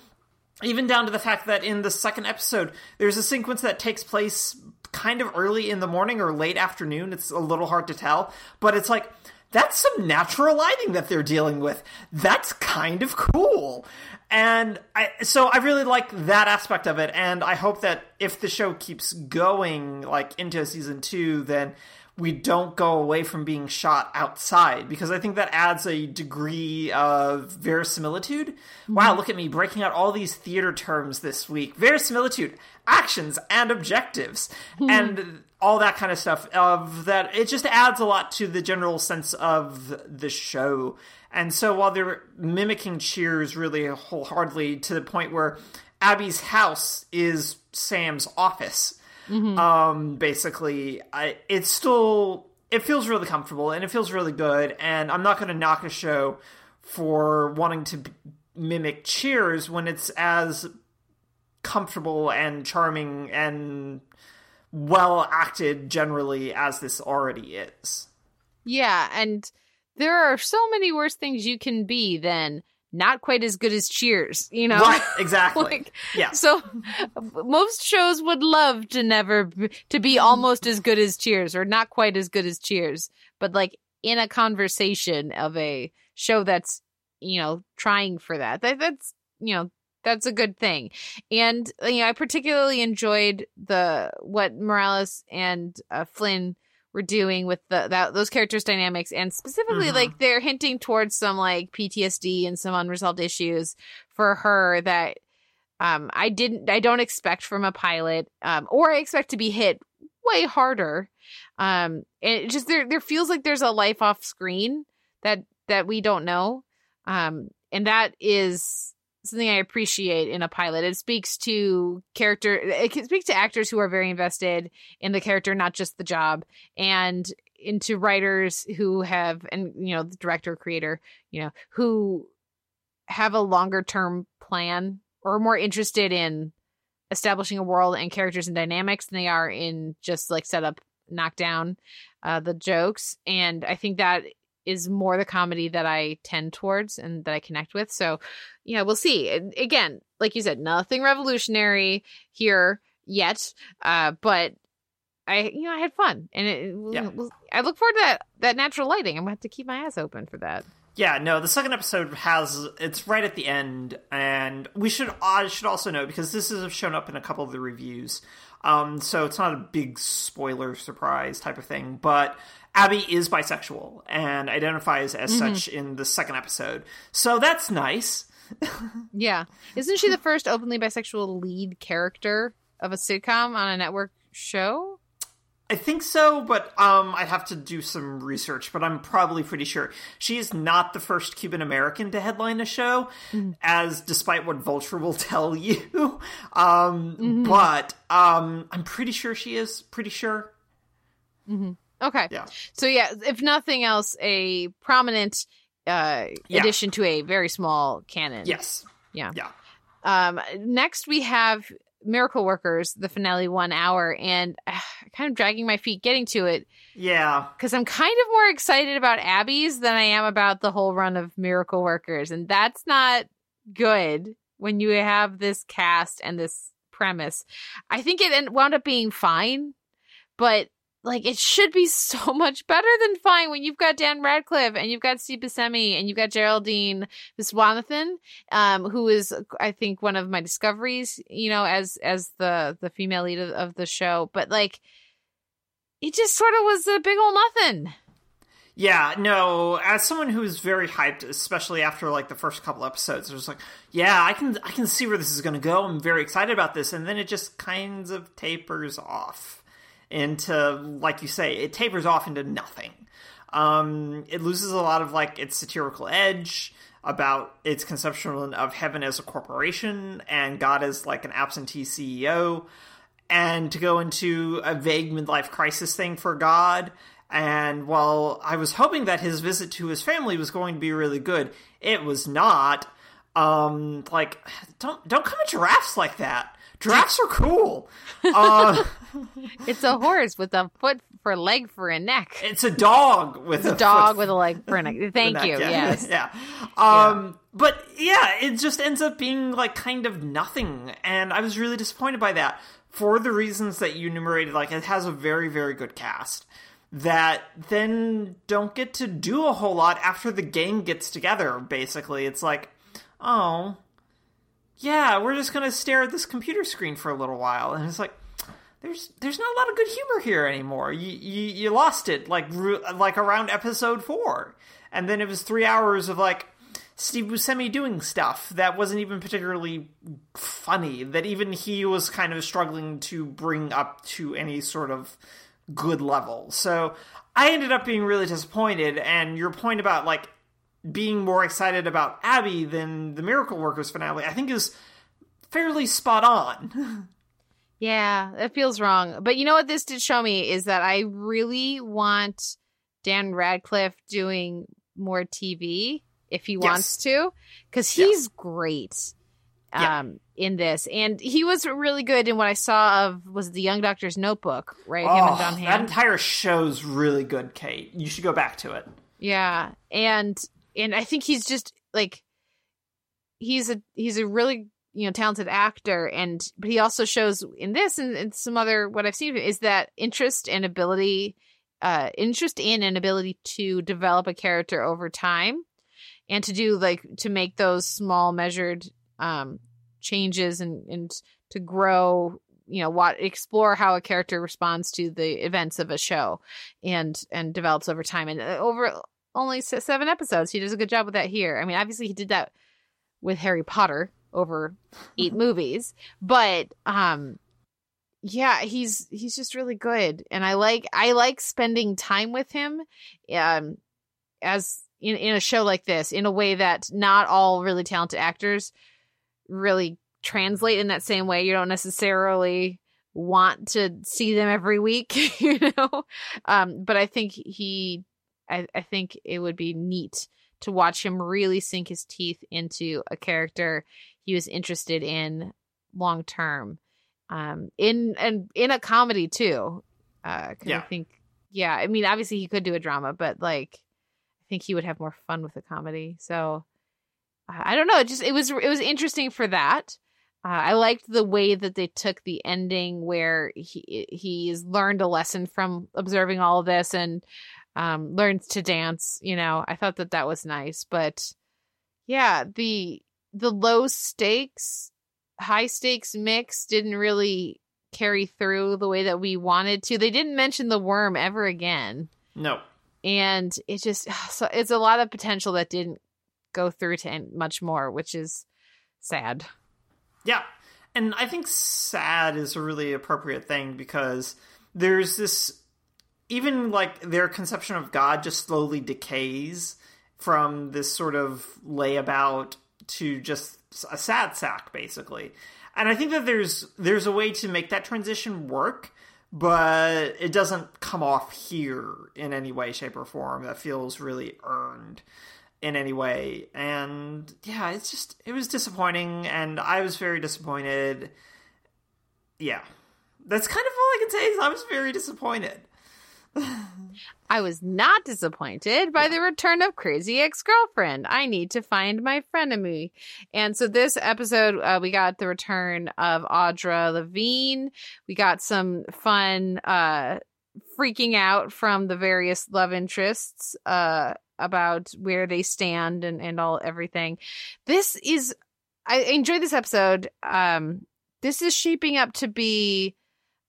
Even down to the fact that in the second episode, there's a sequence that takes place kind of early in the morning or late afternoon. It's a little hard to tell, but it's like that's some natural lighting that they're dealing with. That's kind of cool. And I, so I really like that aspect of it. And I hope that if the show keeps going, like into season two, then we don't go away from being shot outside because I think that adds a degree of verisimilitude. Mm-hmm. Wow, look at me breaking out all these theater terms this week. Verisimilitude, actions and objectives. Mm-hmm. And all that kind of stuff of that it just adds a lot to the general sense of the show and so while they're mimicking cheers really wholeheartedly to the point where abby's house is sam's office mm-hmm. um basically I, it's still it feels really comfortable and it feels really good and i'm not going to knock a show for wanting to mimic cheers when it's as comfortable and charming and well acted generally as this already is. Yeah, and there are so many worse things you can be than not quite as good as Cheers, you know? Right, exactly. like, yeah. So most shows would love to never to be almost as good as Cheers or not quite as good as Cheers, but like in a conversation of a show that's, you know, trying for that. that that's, you know, that's a good thing. And you know, I particularly enjoyed the what Morales and uh, Flynn were doing with the that those characters dynamics and specifically mm-hmm. like they're hinting towards some like PTSD and some unresolved issues for her that um I didn't I don't expect from a pilot um or I expect to be hit way harder. Um and it just there there feels like there's a life off screen that that we don't know. Um and that is something I appreciate in a pilot. It speaks to character. It can speak to actors who are very invested in the character, not just the job, and into writers who have, and you know, the director, creator, you know, who have a longer term plan or more interested in establishing a world and characters and dynamics than they are in just like set up knock down uh, the jokes and i think that is more the comedy that i tend towards and that i connect with so yeah we'll see And again like you said nothing revolutionary here yet uh, but i you know i had fun and it, Yeah. i look forward to that that natural lighting i'm gonna have to keep my ass open for that Yeah, no, the second episode has it's right at the end, and we should I should also know because this has shown up in a couple of the reviews. Um, so it's not a big spoiler surprise type of thing, but Abby is bisexual and identifies as such in the second episode. So that's nice. Yeah. Isn't she the first openly bisexual lead character of a sitcom on a network show? I think so, but um, I'd have to do some research. But I'm probably pretty sure she is not the first Cuban American to headline a show, as despite what Vulture will tell you. Um, But um, I'm pretty sure she is. Pretty sure. Okay. Yeah. So yeah, if nothing else, a prominent uh Yeah. addition to a very small canon. Yes. Yeah. Yeah. Um next we have Miracle Workers, the finale one hour, and uh, kind of dragging my feet getting to it Yeah. because I'm kind of more excited about Abby's than I am about the whole run of Miracle Workers, and that's not good when you have this cast and this premise. I think it wound up being fine, but like it should be so much better than fine when you've got Dan Radcliffe and you've got Steve Buscemi and you've got Geraldine Viswanathan, um, who is I think one of my discoveries, you know, as as the the female lead of, of the show. But like, it just sort of was a big old nothing. Yeah, no, as someone who's very hyped, especially after like the first couple episodes, I was like, yeah, I can I can see where this is going to go. I'm very excited about this, and then it just kind of tapers off into like you say, it tapers off into nothing. Um, it loses a lot of like its satirical edge about its conception of heaven as a corporation and God as like an absentee CEO and to go into a vague midlife crisis thing for God. And while I was hoping that his visit to his family was going to be really good, it was not. Um, like don't don't come at giraffes like that. Giraffes are cool. Uh, It's a horse with a foot for a leg for a neck. it's a dog with a a dog with a leg for a neck. Thank neck, you. yeah. Yes. yeah. Um, but yeah, it just ends up being like kind of nothing, and I was really disappointed by that for the reasons that you enumerated. Like, it has a very, very good cast that then don't get to do a whole lot after the gang gets together. Basically, it's like, oh, yeah, we're just gonna stare at this computer screen for a little while, and it's like. There's there's not a lot of good humor here anymore. You you, you lost it like like around episode four, and then it was three hours of like Steve Buscemi doing stuff that wasn't even particularly funny. That even he was kind of struggling to bring up to any sort of good level. So I ended up being really disappointed. And your point about like being more excited about Abby than the Miracle Workers finale, I think is fairly spot on. Yeah, it feels wrong. But you know what this did show me is that I really want Dan Radcliffe doing more TV if he wants to cuz he's great Yeah. um in this and he was really good in what I saw of was the Young Doctor's Notebook, right? Him Oh, and John that entire show's really good, Kate. You should go back to it. Yeah, and and I think he's just like he's a he's a really you know talented actor, and but he also shows in this and, and some other what I've seen is that interest and ability, uh, interest in and ability to develop a character over time, and to do like to make those small measured um changes and and to grow you know what explore how a character responds to the events of a show and and develops over time. And uh, over only seven episodes. He does a good job with that here. I mean obviously he did that with harry potter over eight movies but um yeah he's he's just really good. And i like i like spending time with him um as in, in a show like this in a way that not all really talented actors really translate in that same way. You don't necessarily want to see them every week you know? Um but i think he i, I think it would be neat to watch him really sink his teeth into a character he was interested in long term. Um, in and in a comedy too. Uh, Yeah. I think, yeah, I mean, obviously he could do a drama, but like, I think he would have more fun with a comedy. So I I don't know. It just it was it was interesting for that. Uh, I liked the way that they took the ending where he he's learned a lesson from observing all of this and um, learns to dance. You know, I thought that that was nice, but yeah, the the low stakes, high stakes mix didn't really carry through the way that we wanted to. They didn't mention the worm ever again No. and it just so it's a lot of potential that didn't go through to much more which is sad Yeah. And I think sad is a really appropriate thing because there's this even like their conception of God just slowly decays from this sort of layabout to just a sad sack basically. And I think that there's there's a way to make that transition work, but it doesn't come off here in any way shape or form that feels really earned in any way. And yeah, it's just it was disappointing and I was very disappointed. Yeah. That's kind of all I can say I was very disappointed. I was not disappointed by the return of crazy ex-girlfriend. I need to find my frenemy. And so this episode uh, we got the return of audra levine. We got some fun uh freaking out from the various love interests uh about where they stand and and all everything. This is i enjoyed this episode. Um this is shaping up to be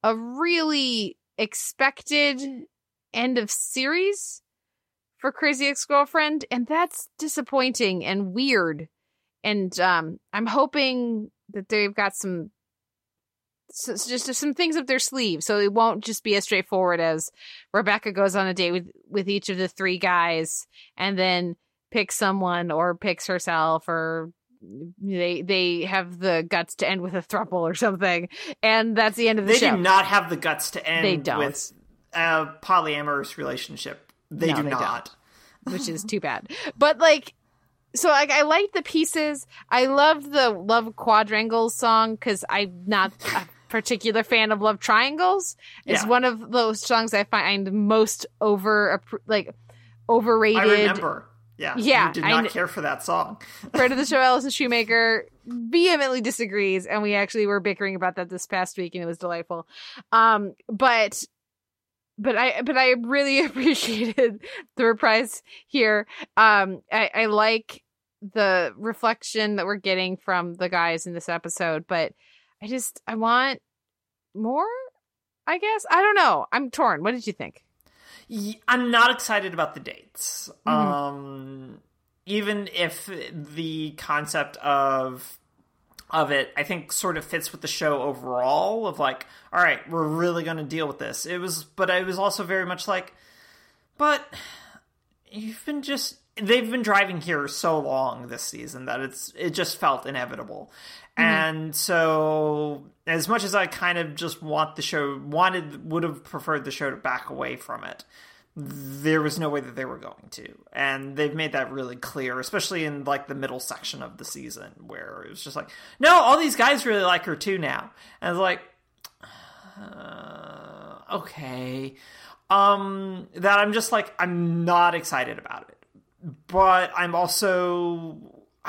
a really expected end of series for crazy ex-girlfriend and that's disappointing and weird. And um i'm hoping that they've got some so, so just some things up their sleeve so it won't just be as straightforward as rebecca goes on a date with with each of the three guys and then picks someone or picks herself or they they have the guts to end with a thruple or something and that's the end of the They show They do not have the guts to end They don't. with a polyamorous relationship. They No, do they not. which is too bad. But like, so like I liked the pieces. I loved the Love Quadrangles song because I'm not a particular fan of Love Triangles. It's Yeah. one of those songs I find most over like overrated. I remember. Yeah. Yeah, You did not kn- care for that song. Friend of the show, Allison Shoemaker, vehemently disagrees, and we actually were bickering about that this past week, and it was delightful. Um, but but I but I really appreciated the reprise here. Um, I, I like the reflection that we're getting from the guys in this episode, but I just I want more. I guess I don't know. I'm torn. What did you think? I'm not excited about the dates. Mhm. Um, even if the concept of of it, I think, sort of fits with the show overall. Of like, all right, we're really going to deal with this. It was, but it was also very much like, but you've been just they've been driving here so long this season that it's it just felt inevitable. And so as much as I kind of just want the show wanted would have preferred the show to back away from it. There was no way that they were going to. And they've made that really clear, especially in like the middle section of the season where it was just like, no, all these guys really like her too now. And it's like uh, okay. Um, that I'm just like I'm not excited about it, but I'm also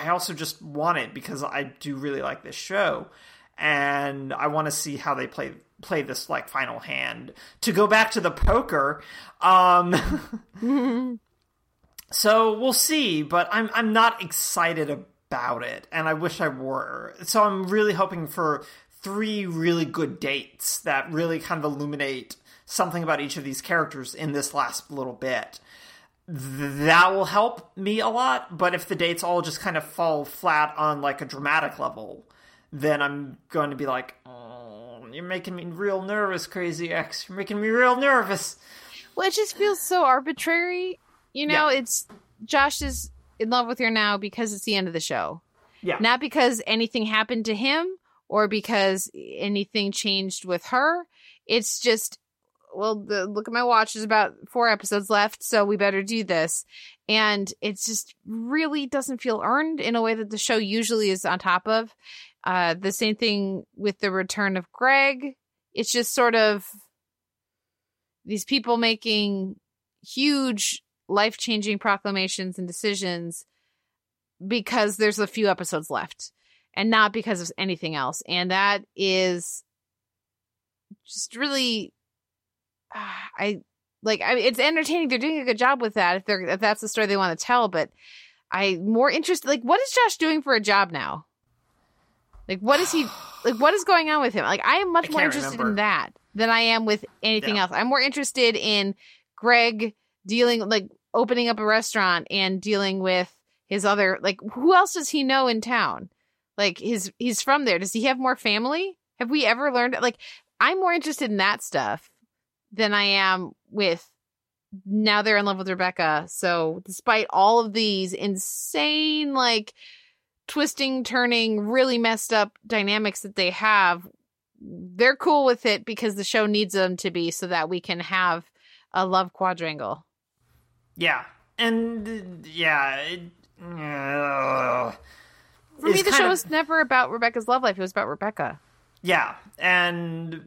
I also just want it because I do really like this show, and I want to see how they play play this like final hand. To go back to the poker, um, so we'll see. But I'm I'm not excited about it, and I wish I were. So I'm really hoping for three really good dates that really kind of illuminate something about each of these characters in this last little bit. Th- That will help me a lot, but if the dates all just kind of fall flat on like a dramatic level, then I'm going to be like, oh, you're making me real nervous, Crazy Ex. You're making me real nervous. Well, it just feels so arbitrary. You know, Yeah. it's Josh is in love with her now because it's the end of the show. Yeah. Not because anything happened to him or because anything changed with her. It's just well, the, look at my watch. There's about four episodes left, so we better do this. And it just really doesn't feel earned in a way that the show usually is on top of. Uh, the same thing with the return of Greg. It's just sort of these people making huge life changing proclamations and decisions because there's a few episodes left and not because of anything else. And that is just really, I like, I mean, it's entertaining. They're doing a good job with that if they're, if that's the story they want to tell, but I more interested, like, what is Josh doing for a job now? Like, what is he, like, what is going on with him? Like, I am much I more interested remember. in that than I am with anything Yeah. else. I'm more interested in Greg dealing, like, opening up a restaurant and dealing with his other, like, who else does he know in town? Like, his, he's from there. Does he have more family? Have we ever learned, like, I'm more interested in that stuff than I am with now they're in love with Rebecca. So, despite all of these insane, like, twisting, turning, really messed up dynamics that they have, they're cool with it because the show needs them to be so that we can have a love quadrangle. Yeah, and yeah, it, uh, For me, the show of- was never about Rebecca's love life. It was about Rebecca. Yeah, and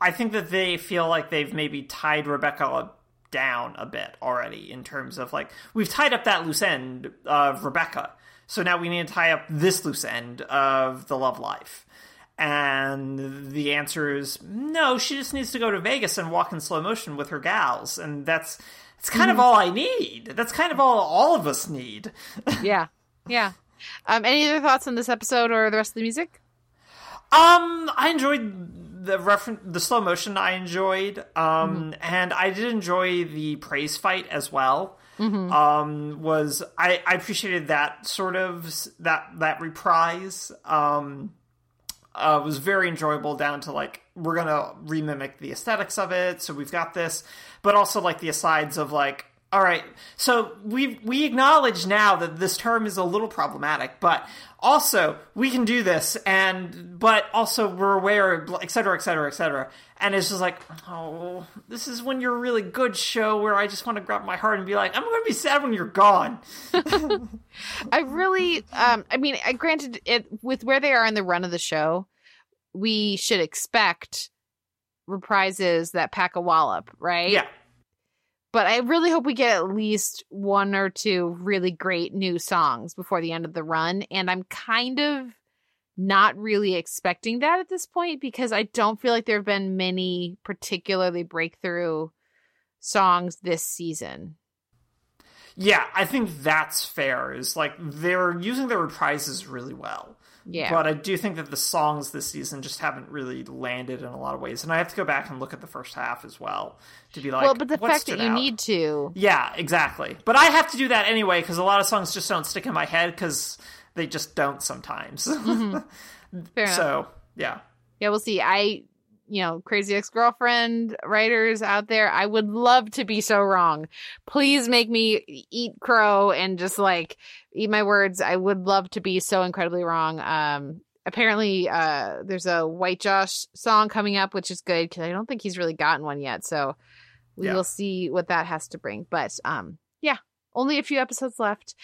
I think that they feel like they've maybe tied Rebecca down a bit already in terms of like we've tied up that loose end of Rebecca, so now we need to tie up this loose end of the love life. And the answer is no. She just needs to go to Vegas and walk in slow motion with her gals, and that's that's kind of all I need. That's kind of all all of us need. Yeah. Yeah. Um, any other thoughts on this episode or the rest of the music? Um, I enjoyed the reference, the slow motion. I enjoyed, um, and I did enjoy the praise fight as well. Um, was I, I appreciated that sort of that that reprise. Um, uh, was very enjoyable down to like we're gonna remimic the aesthetics of it, so we've got this, but also like the asides of like. All right, so we we acknowledge now that this term is a little problematic, but also we can do this, and but also we're aware, et cetera, et cetera, et cetera. And it's just like, oh, this is when you're a really good show where I just want to grab my heart and be like, I'm going to be sad when you're gone. I really, um, I mean, I granted it with where they are in the run of the show, we should expect reprises that pack a wallop, right? Yeah, But I really hope we get at least one or two really great new songs before the end of the run. And I'm kind of not really expecting that at this point because I don't feel like there have been many particularly breakthrough songs this season. yeah, I think that's fair. Is like they're using their reprises really well. Yeah. But I do think that the songs this season just haven't really landed in a lot of ways, and I have to go back and look at the first half as well to be like, well, but the what fact that you out? need to. yeah, exactly. But I have to do that anyway because a lot of songs just don't stick in my head because they just don't sometimes. Mm-hmm. Enough. so yeah, Yeah, we'll see. I, you know, crazy ex girlfriend writers out there, I would love to be so wrong. Please make me eat crow and just like eat my words. I would love to be so incredibly wrong. Um, apparently, uh, there's a White Josh song coming up, which is good because I don't think he's really gotten one yet. So we Yeah. will see what that has to bring. But um, yeah, only a few episodes left.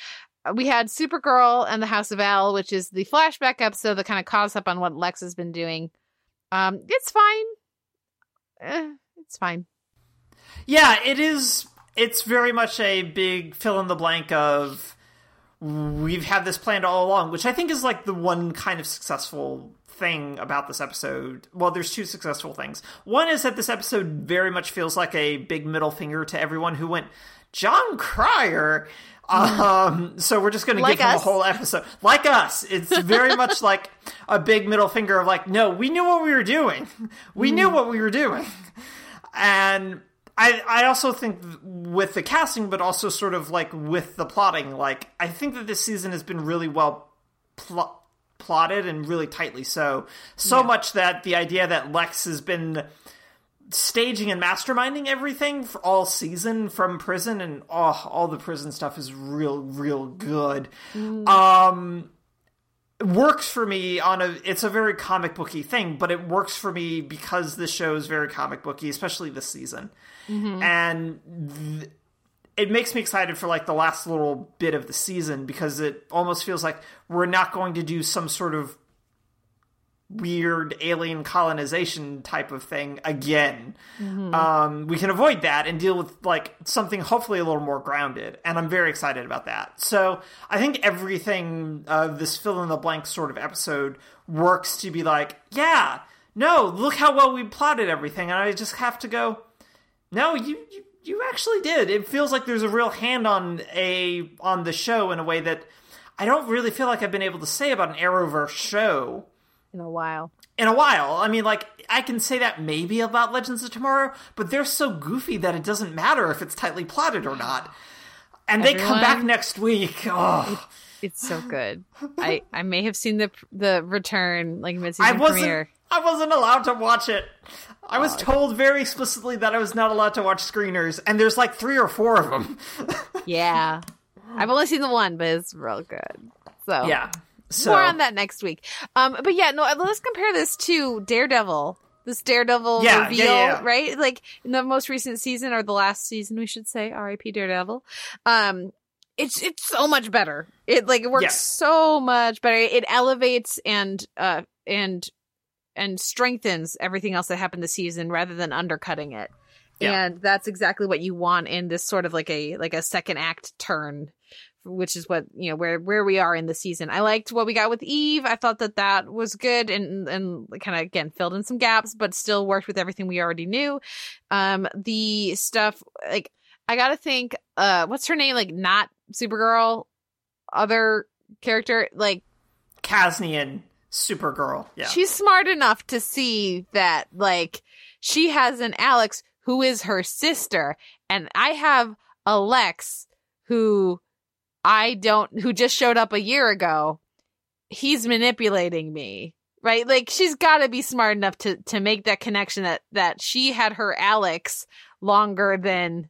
Uh, We had Supergirl and the House of L, which is the flashback episode that kind of caught us up on what Lex has been doing. Um, it's fine. Eh, it's fine. yeah, it is. It's very much a big fill in the blank of we've had this planned all along, which I think is like the one kind of successful thing about this episode. Well, there's two successful things. One is that this episode very much feels like a big middle finger to everyone who went, Jon Cryer. Um, so we're just going to Like give him a whole episode. Like us. It's very much like a big middle finger of like, no, we knew what we were doing. We knew what we were doing. And I, I also think with the casting, but also sort of like with the plotting, like I think that this season has been really well pl- plotted and really tightly so. So much that the idea that Lex has been staging and masterminding everything for all season from prison and oh, all the prison stuff is real, real good. Um, works for me on a it's a very comic booky thing but it works for me because this show is very comic booky especially this season. And th- it makes me excited for like the last little bit of the season because it almost feels like we're not going to do some sort of weird alien colonization type of thing again. Um, we can avoid that and deal with like something hopefully a little more grounded, and I'm very excited about that. So I think everything of this fill in the blank sort of episode works to be like, yeah, no, look how well we plotted everything, and I just have to go, no, you. you you actually did. It feels like there's a real hand on a on the show in a way that I don't really feel like I've been able to say about an Arrowverse show in a while. in a while. I mean, like, I can say that maybe about Legends of Tomorrow, but they're so goofy that it doesn't matter if it's tightly plotted or not. And they come back next week. Oh, It's so good. I I may have seen the the return like mid season premiere. I wasn't allowed to watch it. I was told very explicitly that I was not allowed to watch screeners, and there's like three or four of them. Yeah, I've only seen the one, but it's real good. So yeah. So more on that next week. Um, but yeah, no, let's compare this to Daredevil. This Daredevil Yeah, reveal, yeah, yeah. right? Like in the most recent season or the last season, we should say, R.I.P. Daredevil. Um, it's it's so much better. It like it works Yes. so much better. It elevates and uh and and strengthens everything else that happened this season rather than undercutting it. Yeah. And that's exactly what you want in this sort of like a like a second act turn which is what you know where where we are in the season. I liked what we got with Eve. I thought that that was good and and kind of again filled in some gaps, but still worked with everything we already knew. Um, the stuff like I gotta think, uh, what's her name? Like not Supergirl, other character like Kaznian, Supergirl. Yeah. she's smart enough to see that like she has an Alex who is her sister and I have a Lex who I don't who just showed up a year ago. He's manipulating me. Right? Like she's got to be smart enough to to make that connection that that she had her Alex longer than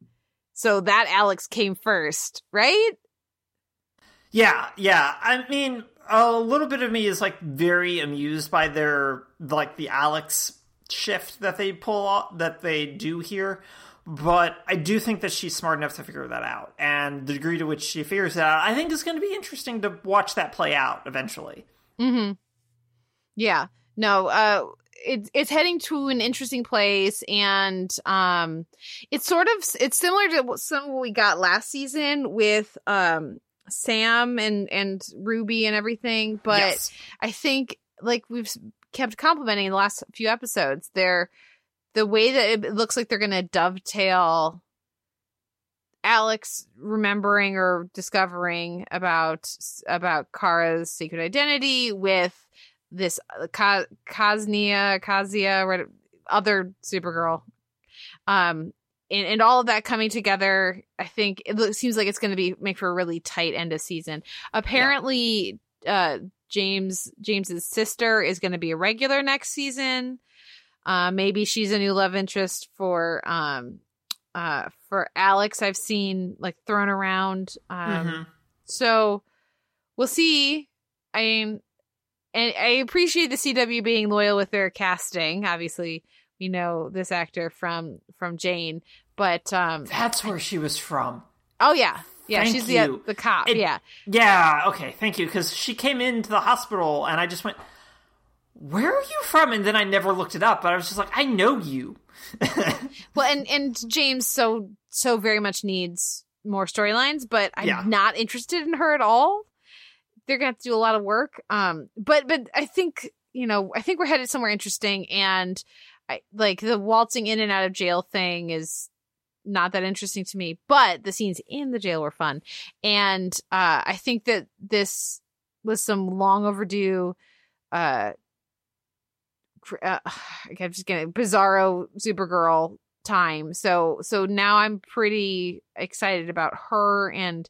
so that Alex came first, right? Yeah, yeah. I mean, a little bit of me is like very amused by their like the Alex shift that they pull off, that they do here. But I do think that she's smart enough to figure that out, and the degree to which she figures that out, I think is going to be interesting to watch that play out eventually. Mm-hmm. Yeah. No, uh it's it's heading to an interesting place and um it's sort of it's similar to what- some of what we got last season with um Sam and and Ruby and everything, but Yes. I think like we've kept complimenting the last few episodes, they're the way that it looks like they're going to dovetail Alex remembering or discovering about about Kara's secret identity with this uh, Ka- Kaznia, Kazia, other Supergirl, um, and, and all of that coming together. I think it looks, seems like it's going to be make for a really tight end of season. Apparently, uh, James James's sister is going to be a regular next season. Uh, maybe she's a new love interest for um, uh, for Alex. I've seen like thrown around. Um, Mhm. so we'll see. I mean, and I appreciate the CW being loyal with their casting. Obviously, we know this actor from from Jane, but um, That's where she was from. oh yeah, yeah, Thank she's you. the the cop. It- yeah, Yeah, okay, thank you. Because she came into the hospital, and I just went, "Where are you from?" And then I never looked it up, but I was just like, "I know you." well, and and James so so very much needs more storylines, but I'm Yeah. not interested in her at all. They're gonna have to do a lot of work. Um, but but I think you know I think we're headed somewhere interesting, and I like the waltzing in and out of jail thing is not that interesting to me, but the scenes in the jail were fun, and uh, I think that this was some long overdue. Uh, uh, I'm just gonna bizarro Supergirl time. So so now I'm pretty excited about her and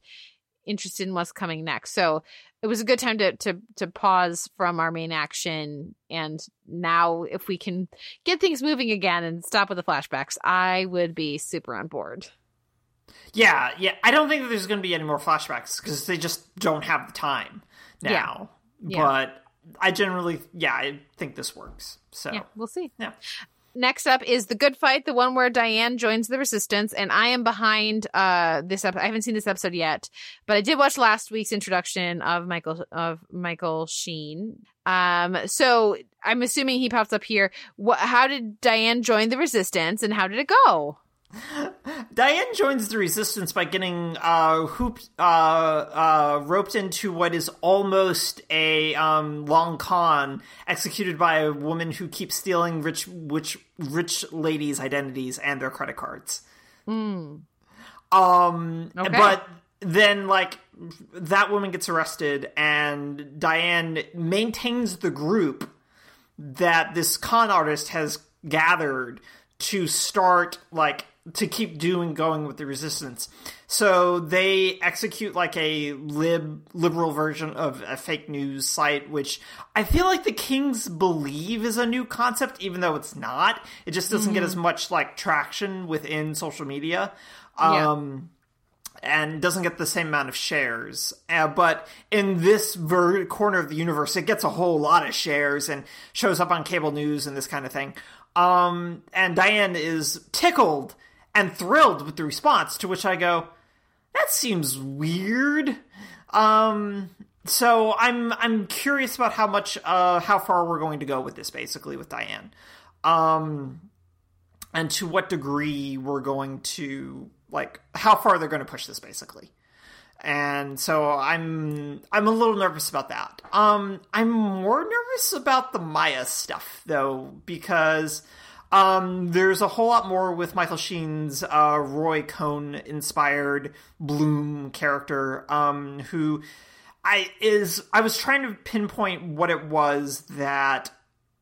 interested in what's coming next. So it was a good time to to to pause from our main action and now if we can get things moving again and stop with the flashbacks, I would be super on board. Yeah, yeah. I don't think that there's going to be any more flashbacks because they just don't have the time now. Yeah. but I generally, yeah, I think this works. So Yeah, we'll see. Yeah. Next up is the good fight, the one where Diane joins the resistance, and I am behind uh this episode. I haven't seen this episode yet, but I did watch last week's introduction of Michael of Michael Sheen. Um, so I'm assuming he pops up here. What? How did Diane join the resistance, and how did it go? Diane joins the resistance by getting uh, hooped, uh, uh, roped into what is almost a um, long con executed by a woman who keeps stealing rich, rich, rich ladies' identities and their credit cards. Um, Okay. but then like that woman gets arrested, and Diane maintains the group that this con artist has gathered to start like to keep doing going with the resistance so they execute like a lib liberal version of a fake news site which i feel like the kings believe is a new concept even though it's not it just doesn't get as much like traction within social media Yeah. um and doesn't get the same amount of shares. Uh, but in this ver- corner of the universe, it gets a whole lot of shares and shows up on cable news and this kind of thing. Um, and Diane is tickled and thrilled with the response, to which I go, that seems weird. Um, so I'm I'm curious about how much uh how far we're going to go with this basically with Diane. Um and to what degree we're going to like how far they're going to push this basically and so i'm i'm a little nervous about that um i'm more nervous about the maya stuff though because um there's a whole lot more with michael sheen's uh roy cohn inspired bloom character um who i is i was trying to pinpoint what it was that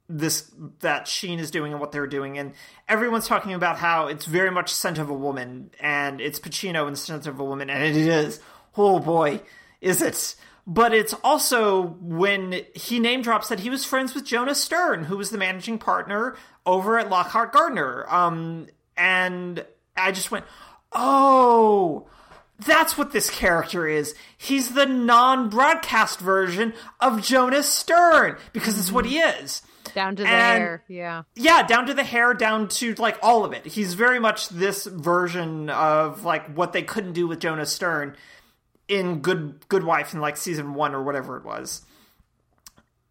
this that Sheen is doing and what they're doing, and everyone's talking about how it's very much scent of a woman, and it's Pacino in scent of a woman, and it is. Oh boy, is it! But it's also when he name drops that he was friends with Jonas Stern, who was the managing partner over at Lockhart Gardner. Um, and I just went, oh, that's what this character is. He's the non-broadcast version of Jonas Stern because it's what he is. Down to the And- hair. Yeah. Yeah, down to the hair, down to like all of it. He's very much this version of like what they couldn't do with Jonas Stern in Good Good Wife in like season one or whatever it was.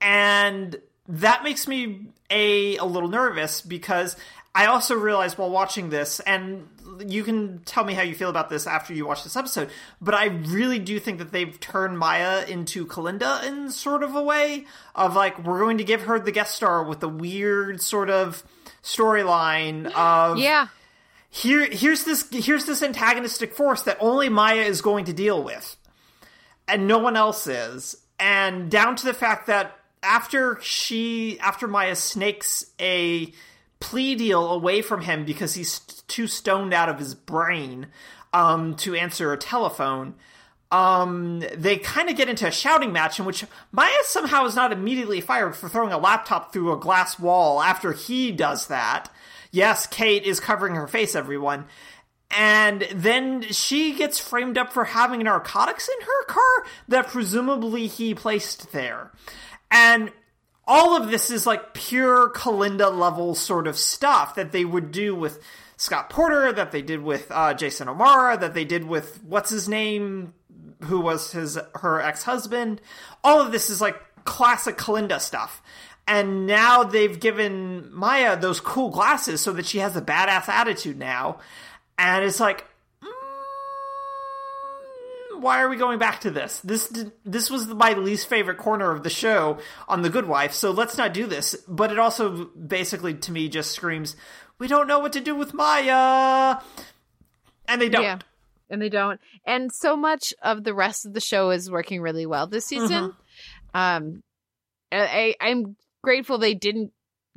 And that makes me a a little nervous because I also realized while watching this, and you can tell me how you feel about this after you watch this episode, but I really do think that they've turned Maya into Kalinda in sort of a way of like we're going to give her the guest star with the weird sort of storyline of Yeah. Here here's this here's this antagonistic force that only Maya is going to deal with and no one else is and down to the fact that after she after Maya snakes a plea deal away from him because he's too stoned out of his brain um, to answer a telephone um, they kind of get into a shouting match in which Maya somehow is not immediately fired for throwing a laptop through a glass wall after he does that. Yes, Kate is covering her face, everyone. And then she gets framed up for having narcotics in her car that presumably he placed there. And all of this is like pure Kalinda level sort of stuff that they would do with Scott Porter, that they did with uh, Jason O'Mara, that they did with what's his name, who was his her ex husband. All of this is like classic Kalinda stuff. And now they've given Maya those cool glasses so that she has a badass attitude now. And it's like, mm, why are we going back to this? This this was my least favorite corner of the show on The Good Wife, so let's not do this. But it also basically to me just screams, we don't know what to do with Maya, and they don't. Yeah. And they don't. And so much of the rest of the show is working really well this season. Mm-hmm. Um, I, I I'm grateful they didn't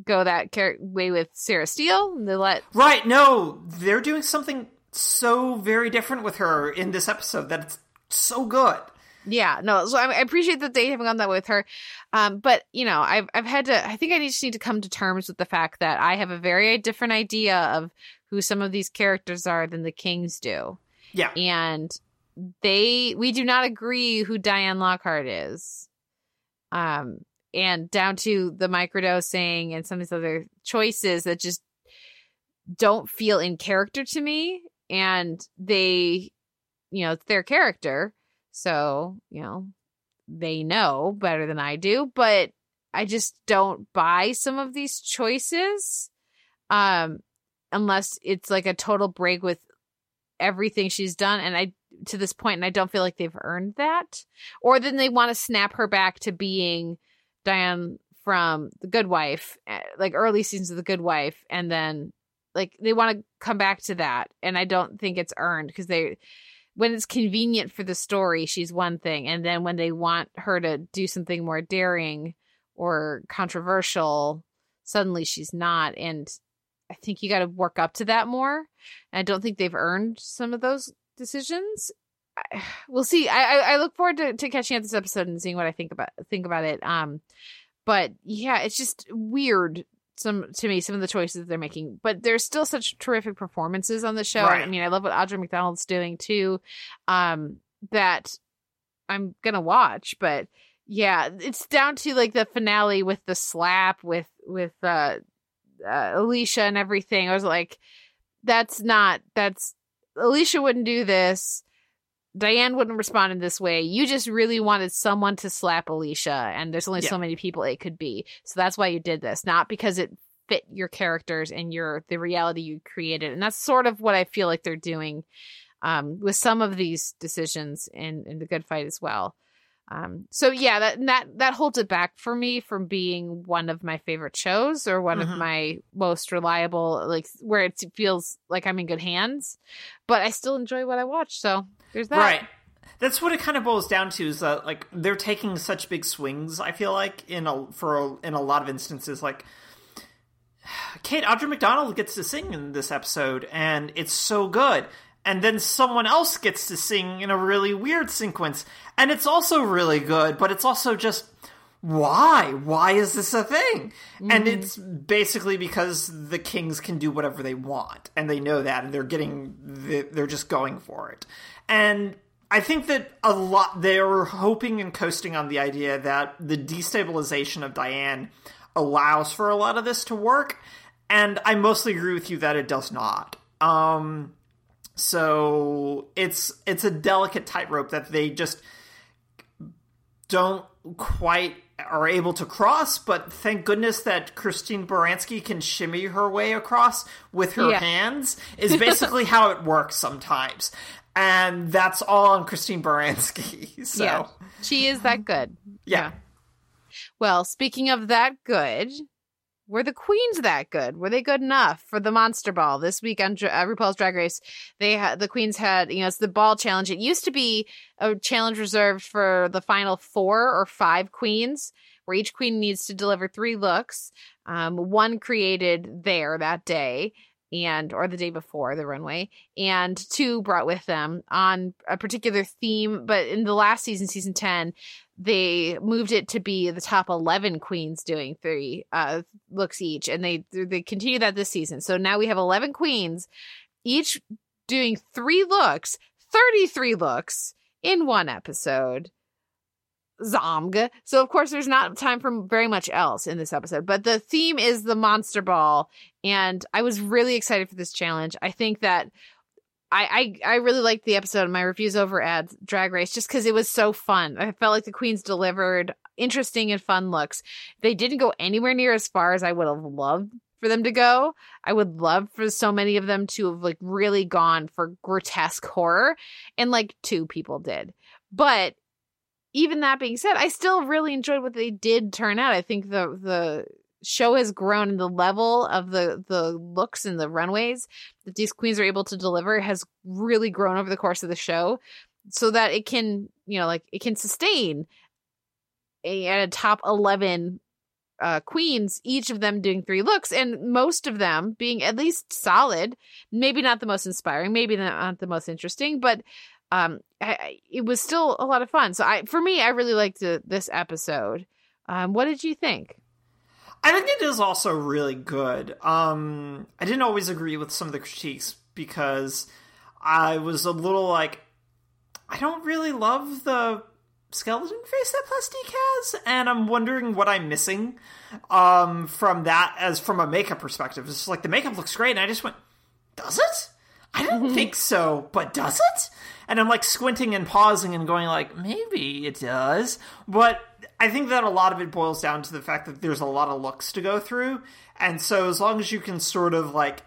go that char- way with Sarah Steele. They let Right? No, they're doing something so very different with her in this episode that it's so good. Yeah, no. So I, I appreciate that they haven't gone that way with her. Um, but you know, I've I've had to. I think I just need to come to terms with the fact that I have a very different idea of who some of these characters are than the Kings do, Yeah. and they we do not agree who Diane Lockhart is. Um, and down to the microdosing and some of these other choices that just don't feel in character to me. And they, you know, it's their character. So, you know, they know better than I do, but I just don't buy some of these choices. Um, unless it's like a total break with everything she's done. And I, to this point, and I don't feel like they've earned that. Or then they want to snap her back to being Diane from The Good Wife, eh, like early seasons of The Good Wife, and then like they want to come back to that, and I don't think it's earned because they when it's convenient for the story, she's one thing, and then when they want her to do something more daring or controversial, suddenly she's not, and I think you got to work up to that more. And I don't think they've earned some of those decisions. We'll see. I, I, I look forward to, to catching up this episode and seeing what I think about think about it. Um, but yeah, it's just weird some to me some of the choices that they're making. But there's still such terrific performances on the show. Right. I mean, I love what Audra McDonald's doing too. Um, that I'm gonna watch, but yeah, it's down to like the finale with the slap with with uh, uh Alicia and everything. I was like, that's not that's Alicia wouldn't do this. Diane wouldn't respond in this way. You just really wanted someone to slap Alicia, and there's only Yeah. so many people it could be. So that's why you did this, not because it fit your characters and your the reality you created. And that's sort of what I feel like they're doing um, with some of these decisions in in the Good Fight as well. Um, so yeah, that that that holds it back for me from being one of my favorite shows or one Mhm. of my most reliable, like where it feels like I'm in good hands. But I still enjoy what I watch, so there's that. Right. That's what it kind of boils down to is that like they're taking such big swings. I feel like in a for a, in a lot of instances, like Kate Audra McDonald gets to sing in this episode, and it's so good. And then someone else gets to sing in a really weird sequence, and it's also really good. But it's also just why? Why is this a thing? And it's basically because the kings can do whatever they want, and they know that, and they're getting, they're just going for it. And I think that a lot they're hoping and coasting on the idea that the destabilization of Diane allows for a lot of this to work, and I mostly agree with you that it does not. Um, so it's it's a delicate tightrope that they just don't quite are able to cross, but thank goodness that Christine Baranski can shimmy her way across with her Yeah. hands is basically how it works sometimes. And that's all on Christine Baranski. So Yeah, she is that good. yeah. Well, speaking of that good, were the queens that good? Were they good enough for the Monster Ball this week on uh, RuPaul's Drag Race? They had the queens had you know it's the ball challenge. It used to be a challenge reserved for the final four or five queens, where each queen needs to deliver three looks. Um, one created there that day. And or the day before the runway, and two brought with them on a particular theme. But in the last season, season ten, they moved it to be the top 11 queens doing three uh looks each and they they continue that this season so now we have 11 queens each doing three looks 33 looks in one episode Zomg. So of course there's not time for very much else in this episode, but the theme is the monster ball and I was really excited for this challenge. I think that I, I I really liked the episode. My reviews over at Drag Race just because it was so fun. I felt like the queens delivered interesting and fun looks. They didn't go anywhere near as far as I would have loved for them to go. I would love for so many of them to have like really gone for grotesque horror, and like two people did. But even that being said, I still really enjoyed what they did turn out. I think the the show has grown and the level of the the looks and the runways that these queens are able to deliver has really grown over the course of the show so that it can you know like it can sustain a, at a top 11 uh queens each of them doing three looks and most of them being at least solid maybe not the most inspiring maybe not the most interesting but um I, it was still a lot of fun. So i for me i really liked the, this episode. Um what did you think I think it is also really good. Um, I didn't always agree with some of the critiques because I was a little like, I don't really love the skeleton face that Plastique has, and I'm wondering what I'm missing um, from that as from a makeup perspective. It's like the makeup looks great, and I just went, does it? I don't think so, but does it? And I'm like squinting and pausing and going like, maybe it does. But I think that a lot of it boils down to the fact that there's a lot of looks to go through. And so as long as you can sort of like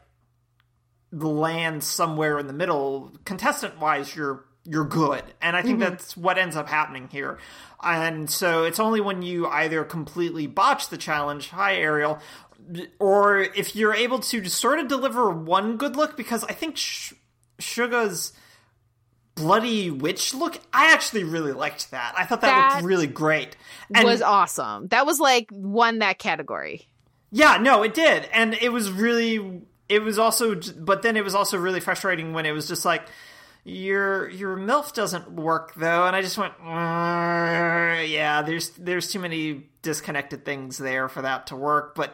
land somewhere in the middle, contestant wise, you're you're good. And I think mm-hmm. that's what ends up happening here. And so it's only when you either completely botch the challenge, hi Ariel, or if you're able to just sort of deliver one good look, because I think Sh- Shuga's bloody witch look, I actually really liked that. I thought that, That looked really great. And was awesome. That was like won that category. yeah, no, it did. And it was really it was also but then it was also really frustrating when it was just like your your milf doesn't work though and i just went "Uh, yeah there's there's too many disconnected things there for that to work but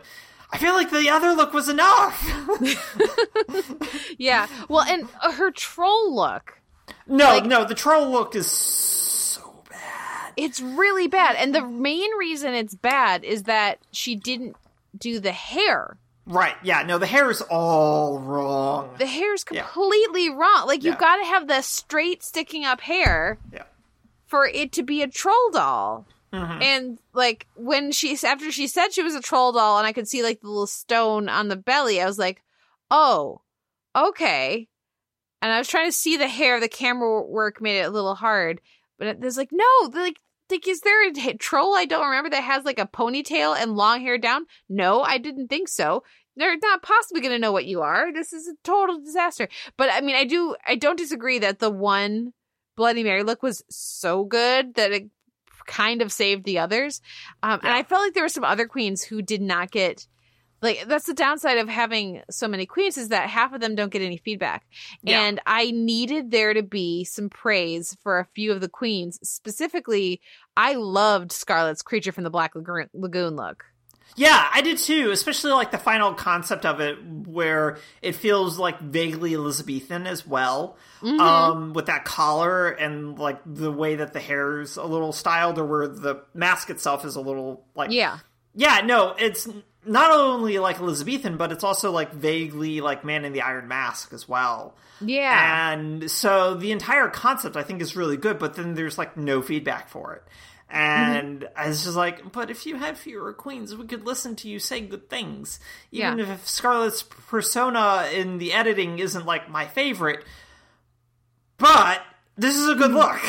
i feel like the other look was enough Yeah. Well, and her troll look. No Like- no the troll look is so bad It's really bad. And the main reason it's bad is that she didn't do the hair. right yeah no the hair is all wrong The hair's Yeah. completely wrong. Like, Yeah. you've got to have the straight sticking up hair yeah for it to be a troll doll. Mm-hmm. And like when she after she said she was a troll doll and I could see like the little stone on the belly, I was like, "Oh, okay." And I was trying to see the hair. The camera work made it a little hard, but it, there's like no, like like is there a troll I don't remember that has like a ponytail and long hair down? No, I didn't think so. They're not possibly going to know what you are. This is a total disaster. But I mean, I do I don't disagree that the one Bloody Mary look was so good that it kind of saved the others. Um, And I felt like there were some other queens who did not get. Like that's the downside of having so many queens is that half of them don't get any feedback. Yeah. And I needed there to be some praise for a few of the queens. Specifically, I loved Scarlet's creature from the Black Lagoon, Lagoon look. Yeah, I did too, especially like the final concept of it where it feels like vaguely Elizabethan as well. Mm-hmm. Um with that collar and like the way that the hair's a little styled or where the mask itself is a little like Yeah. Yeah, no, it's not only like Elizabethan, but it's also like vaguely like Man in the Iron Mask as well. Yeah. And so the entire concept I think is really good, but then there's like no feedback for it. Mm-hmm. And I was just like, but if you had fewer queens, we could listen to you say good things. Even Yeah. if Scarlet's persona in the editing isn't like my favorite, but this is a good look.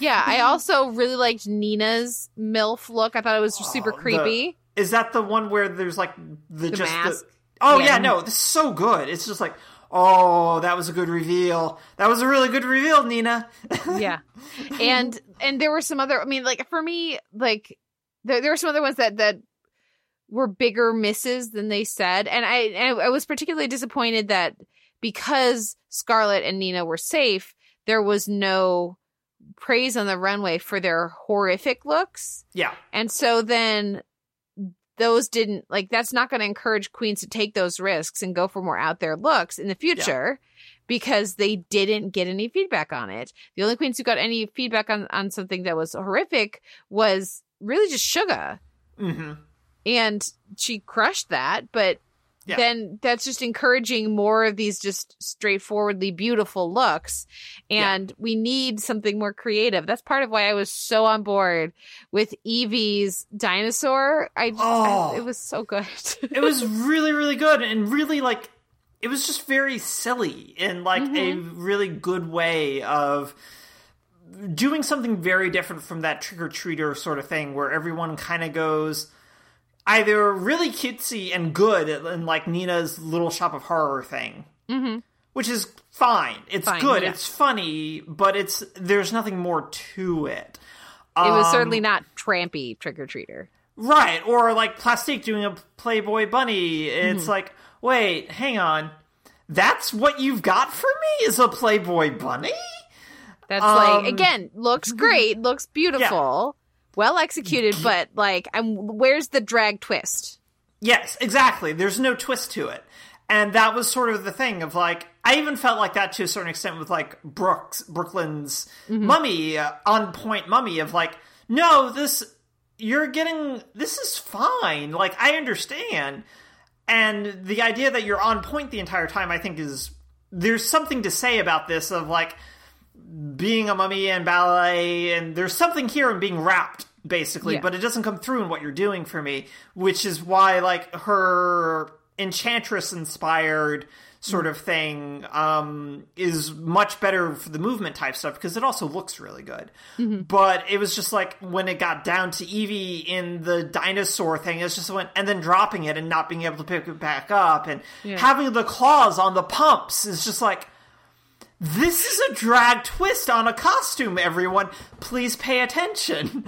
Yeah. I also really liked Nina's MILF look. I thought it was super Oh, creepy. Is that the one where there's like the, just mask? the Oh Yeah. yeah, no, this is so good. It's just like, oh, that was a good reveal. That was a really good reveal, Nina. yeah and and there were some other i mean like for me like there, there were some other ones that that were bigger misses than they said and i and i was particularly disappointed that because scarlett and nina were safe there was no praise on the runway for their horrific looks yeah. and so then those didn't like that's not going to encourage queens to take those risks and go for more out there looks in the future because they didn't get any feedback on it. The only queens who got any feedback on on something that was horrific was really just Shuga. hmm And she crushed that, but Yeah. then that's just encouraging more of these just straightforwardly beautiful looks. And we need something more creative. That's part of why I was so on board with Yvie's dinosaur. I just, I- Oh. it was so good. It was really, really good and really like it was just very silly in like a mm-hmm. really good way of doing something very different from that trick or treater sort of thing where everyone kind of goes either really cutesy and good in like Nina's little shop of horror thing. Mhm. Which is fine. It's Fine, good. yeah. It's funny, but it's there's nothing more to it. it was Um, certainly not trampy trick or treater. Right, or like Plastique doing a Playboy bunny. It's Mm-hmm. like, wait, hang on. That's what you've got for me is a Playboy bunny? That's Um, like again, looks great, looks beautiful, well executed, but like I'm where's the drag twist? Yes, exactly. There's no twist to it. And that was sort of the thing of like, I even felt like that to a certain extent with like Brooks, Brooke Lynn's mummy, uh, on point mummy of like, no, this, you're getting, this is fine. Like, I understand. And the idea that you're on point the entire time, I think is, there's something to say about this of like, being a mummy and ballet, and there's something here in being wrapped, basically, Yeah. but it doesn't come through in what you're doing for me, which is why, like, her enchantress inspired sort of thing um, is much better for the movement type stuff because it also looks really good. But it was just like when it got down to Yvie in the dinosaur thing, it's just went and then dropping it and not being able to pick it back up and having the claws on the pumps is just like this is a drag twist on a costume, everyone. Please pay attention.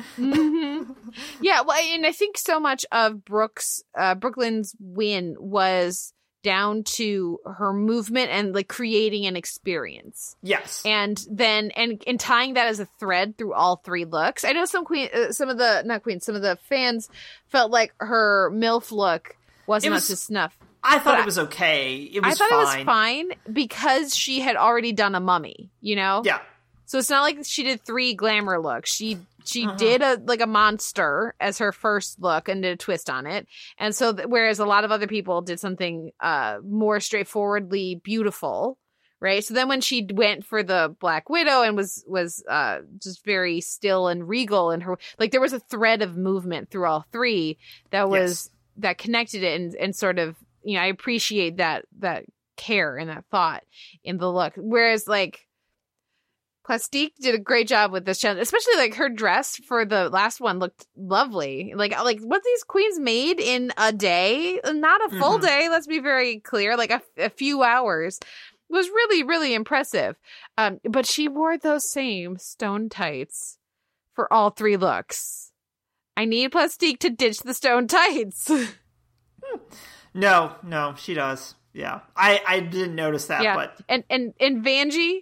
Yeah, well, and I think so much of Brooks, uh, Brooke Lynn's win was down to her movement and like creating an experience, Yes. and then and and tying that as a thread through all three looks. I know some queen, uh, some of the not queens, some of the fans felt like her milf look wasn't It up to snuff. I thought but it was okay. It was I thought fine. it was fine because she had already done a mummy, you know. Yeah. So it's not like she did three glamour looks. She she Uh-huh. did a like a monster as her first look and did a twist on it. And so th- whereas a lot of other people did something uh more straightforwardly beautiful, right? So then when she went for the Black Widow and was was uh just very still and regal and her like there was a thread of movement through all three that was Yes. that connected it and and sort of you know I appreciate that that care and that thought in the look. Whereas like Plastique did a great job with this challenge, especially like her dress for the last one looked lovely. Like like what these queens made in a day, not a full Mhm. day. Let's be very clear, like a, a few hours was really really impressive. Um, but she wore those same stone tights for all three looks. I need Plastique to ditch the stone tights. No, no, she does. Yeah. I, I didn't notice that, yeah, but and and and Vanjie.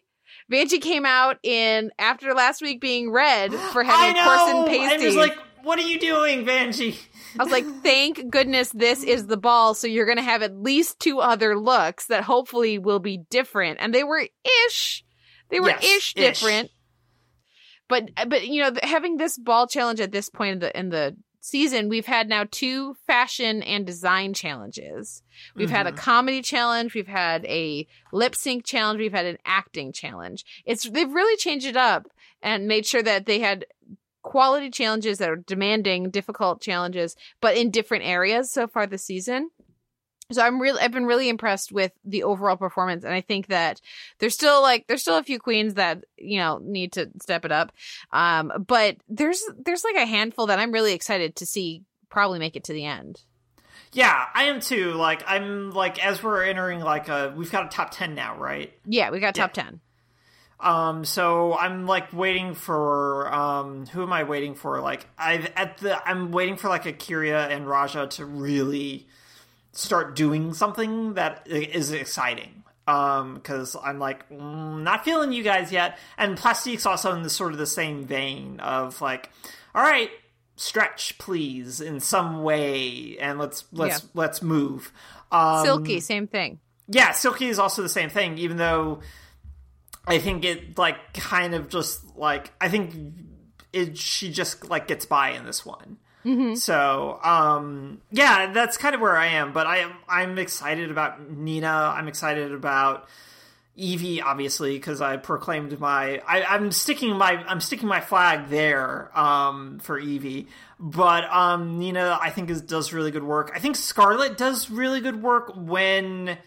Vanjie came out in after last week being red for I having know. corset I pasties. was like, what are you doing, Vanjie? I was like, thank goodness this is the ball. So you're going to have at least two other looks that hopefully will be different. And they were ish. They were Yes, ish ish. different. But, but, you know, having this ball challenge at this point in the, in the season, we've had now two fashion and design challenges. We've had a Mm-hmm. comedy challenge. We've had a lip sync challenge. We've had an acting challenge. It's, they've really changed it up and made sure that they had quality challenges that are demanding, difficult challenges, but in different areas so far this season. So I'm really I've been really impressed with the overall performance and I think that there's still like there's still a few queens that, you know, need to step it up. Um but there's there's like a handful that I'm really excited to see probably make it to the end. Yeah, I am too. Like, I'm like, as we're entering, like, a, we've got a top 10 now, right? Yeah, we got top 10. Um, so I'm like waiting for um who am I waiting for? Like I've at the I'm waiting for like A'keria and Ra'Jah to really start doing something that is exciting. Um, because I'm like mm, not feeling you guys yet, and Plastique's also in the sort of the same vein of like, all right, stretch please in some way, and let's let's Yeah. let's move. Um, Silky, same thing. yeah, Silky is also the same thing, even though I think it like kind of just like I think it she just like gets by in this one. So, um yeah, that's kind of where I am, but I am I'm excited about Nina. I'm excited about Yvie, obviously, because I proclaimed my I, I'm sticking my I'm sticking my flag there um, for Yvie. But um, Nina, I think is does really good work. I think Scarlet does really good work when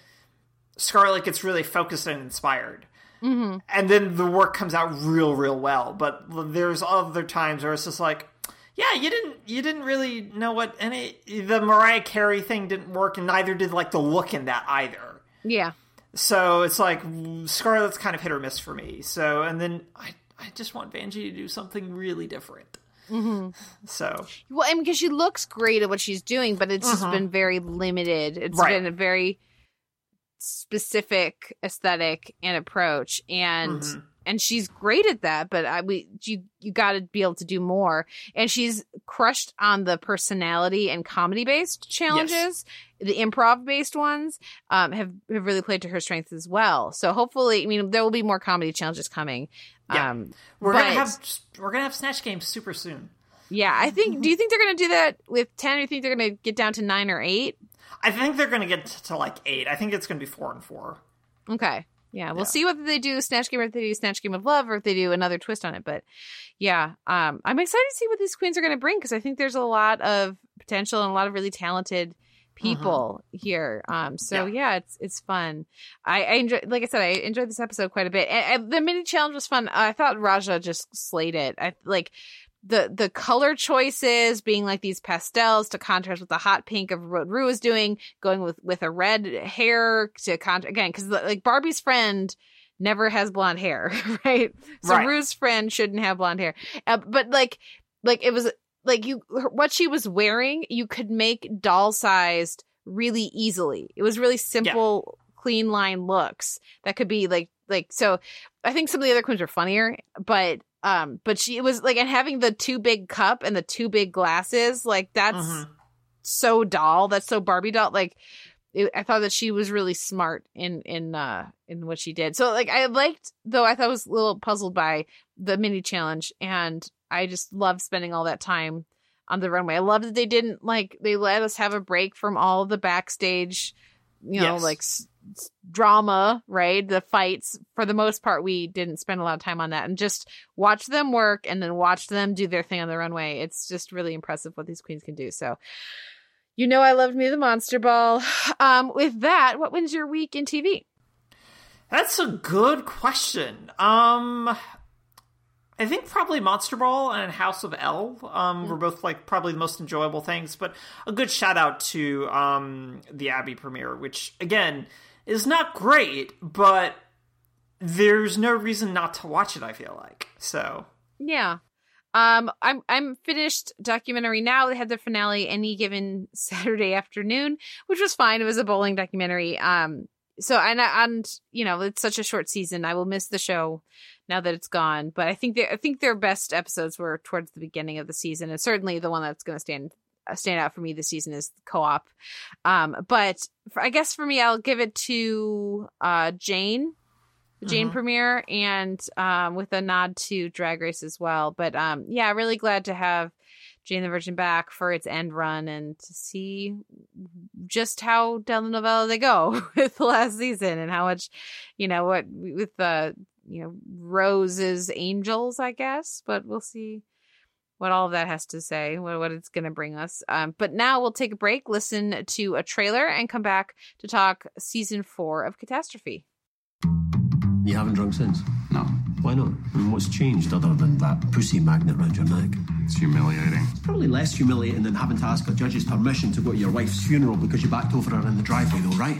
Scarlet gets really focused and inspired. Mm-hmm. And then the work comes out real, real well. But there's other times where it's just like, yeah, you didn't, you didn't really know what any the Mariah Carey thing didn't work, and neither did like the look in that either. Yeah. So it's like Scarlet's kind of hit or miss for me. So and then I I just want Vanjie to do something really different. Mm-hmm. So Well, I mean, because she looks great at what she's doing, but it's just been very limited. It's Right. been a very specific aesthetic and approach, and and she's great at that. But I we you you got to be able to do more. And she's crushed on the personality and comedy based challenges. The improv based ones um, have have really played to her strengths as well. So hopefully, I mean, there will be more comedy challenges coming. Yeah. Um, We're but- gonna have we're gonna have snatch games super soon. yeah, I think. Do you think they're going to do that with ten? Or do you think they're going to get down to nine or eight? I think they're gonna get to like eight. I think it's gonna be four and four. Okay. Yeah, we'll Yeah. see whether they do Snatch Game or if they do Snatch Game of Love or if they do another twist on it. But yeah, um, I'm excited to see what these queens are going to bring because I think there's a lot of potential and a lot of really talented people here. Um, so yeah. it's it's fun. I, I enjoy, like I said, I enjoyed this episode quite a bit. And, and the mini challenge was fun. I thought Ra'Jah just slayed it. I like the the color choices being like these pastels to contrast with the hot pink of what Ru is doing, going with with a red hair to contrast again because like Barbie's friend never has blonde hair, right? So Right. Ru's friend shouldn't have blonde hair, uh, but like like it was like you what she was wearing you could make doll sized really easily. It was really simple, clean line looks that could be like like so. I think some of the other queens are funnier, but um, but she was like and having the too big cup and the too big glasses like that's Mhm. so doll. That's so Barbie doll. Like it, I thought that she was really smart in in uh in what she did. So like I liked though I thought I was a little puzzled by the mini challenge and I just loved spending all that time on the runway. I love that they didn't like they let us have a break from all the backstage, you know, Yes. like s- drama, right? The fights. For the most part, we didn't spend a lot of time on that and just watch them work and then watch them do their thing on the runway. It's just really impressive what these queens can do. So, you know, I loved me the Monster Ball. Um, with that, what wins your week in TV? That's a good question. Um, I think probably Monster Ball and House of L um, were both like probably the most enjoyable things. But a good shout out to um, the Abbey premiere, which again is not great, but there's no reason not to watch it. I feel like so. Yeah. Um, I'm I'm finished documentary now. They had the finale any given Saturday afternoon, which was fine. It was a bowling documentary. Um, so and and you know it's such a short season. I will miss the show now that it's gone. But I think they, I think their best episodes were towards the beginning of the season, and certainly the one that's going to stand stand out for me this season is co-op. Um, but for, I guess for me, I'll give it to uh Jane the Jane Mhm. premiere and um, with a nod to Drag Race as well. But um, yeah, really glad to have Jane the Virgin back for its end run and to see just how down the novella they go with the last season and how much, you know, what with the you know Rose's Angels, I guess. But we'll see what all of that has to say, what, what it's going to bring us. Um, but now we'll take a break, listen to a trailer, and come back to talk season four of Catastrophe. You haven't drunk since? No, Why not? And what's changed other than that pussy magnet round your neck? it's humiliating. Probably less humiliating than having to ask a judge's permission to go to your wife's funeral because you backed over her in the driveway, though, right?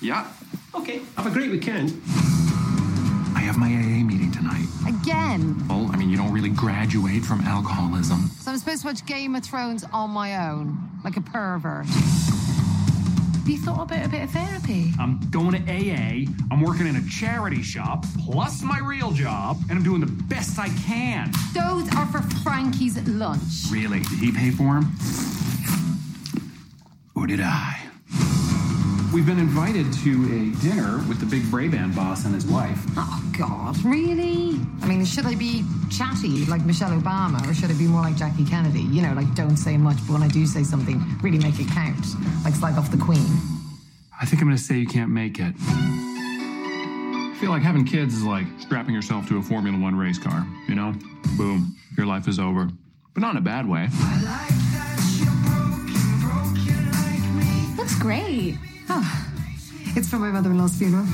Yeah. Okay, have a great weekend. I have my AA meeting tonight. Again. Well, I mean, you don't really graduate from alcoholism. So I'm supposed to watch Game of Thrones on my own, like a pervert. Have you thought about a bit of therapy? I'm going to AA, I'm working in a charity shop, plus my real job, and I'm doing the best I can. Those are for Frankie's lunch. Really? Did he pay for them? Or did I? We've been invited to a dinner with the big Brabant boss and his wife. Oh, God, really? I mean, should I be chatty like Michelle Obama, or should I be more like Jackie Kennedy? You know, like don't say much, but when I do say something, really make it count. Like slag off the Queen. I think I'm going to say you can't make it. I feel like having kids is like strapping yourself to a Formula One race car, you know? Boom, your life is over. But not in a bad way. Looks great. Oh, it's for my mother-in-law's funeral.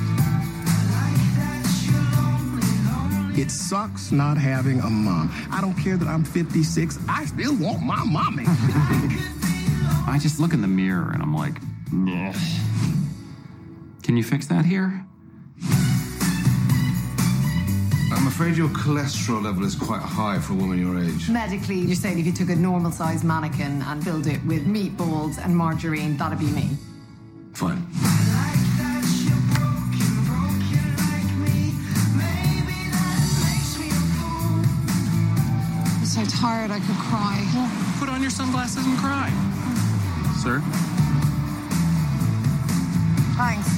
It sucks not having a mom. I don't care that I'm 56, I still want my mommy. I just look in the mirror and I'm like, Ugh. can you fix that here? I'm afraid your cholesterol level is quite high for a woman your age. Medically, you're saying if you took a normal-sized mannequin and filled it with meatballs and margarine, that'd be me fun. I'm so tired I could cry. Well, put on your sunglasses and cry. Sir? Thanks.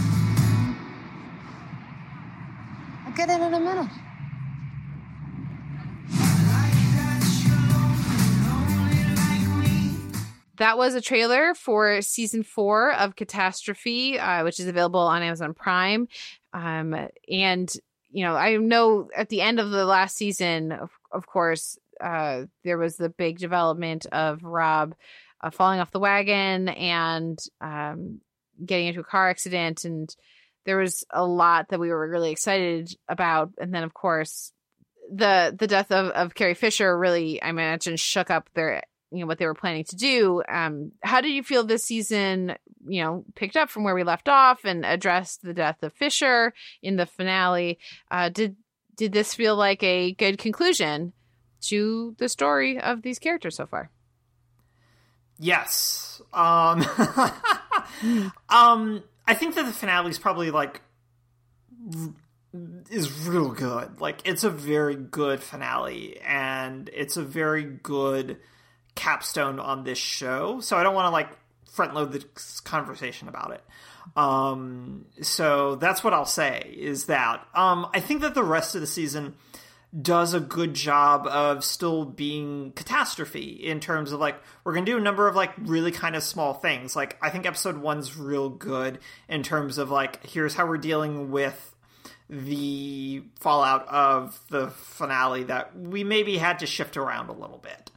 I'll get in in a minute. That was a trailer for season four of Catastrophe, uh, which is available on Amazon Prime. Um, and, you know, I know at the end of the last season, of, of course, uh, there was the big development of Rob uh, falling off the wagon and um, getting into a car accident. And there was a lot that we were really excited about. And then, of course, the the death of, of Carrie Fisher really, I imagine, shook up their you know what they were planning to do. Um, how did you feel this season? You know, picked up from where we left off and addressed the death of Fisher in the finale. Uh, did did this feel like a good conclusion to the story of these characters so far? Yes. Um, um, I think that the finale is probably like is real good. Like it's a very good finale, and it's a very good capstone on this show. So I don't want to like front load this conversation about it. Um, so that's what I'll say is that um, I think that the rest of the season does a good job of still being catastrophe in terms of like we're gonna do a number of like really kind of small things. Like I think episode one's real good in terms of like here's how we're dealing with the fallout of the finale that we maybe had to shift around a little bit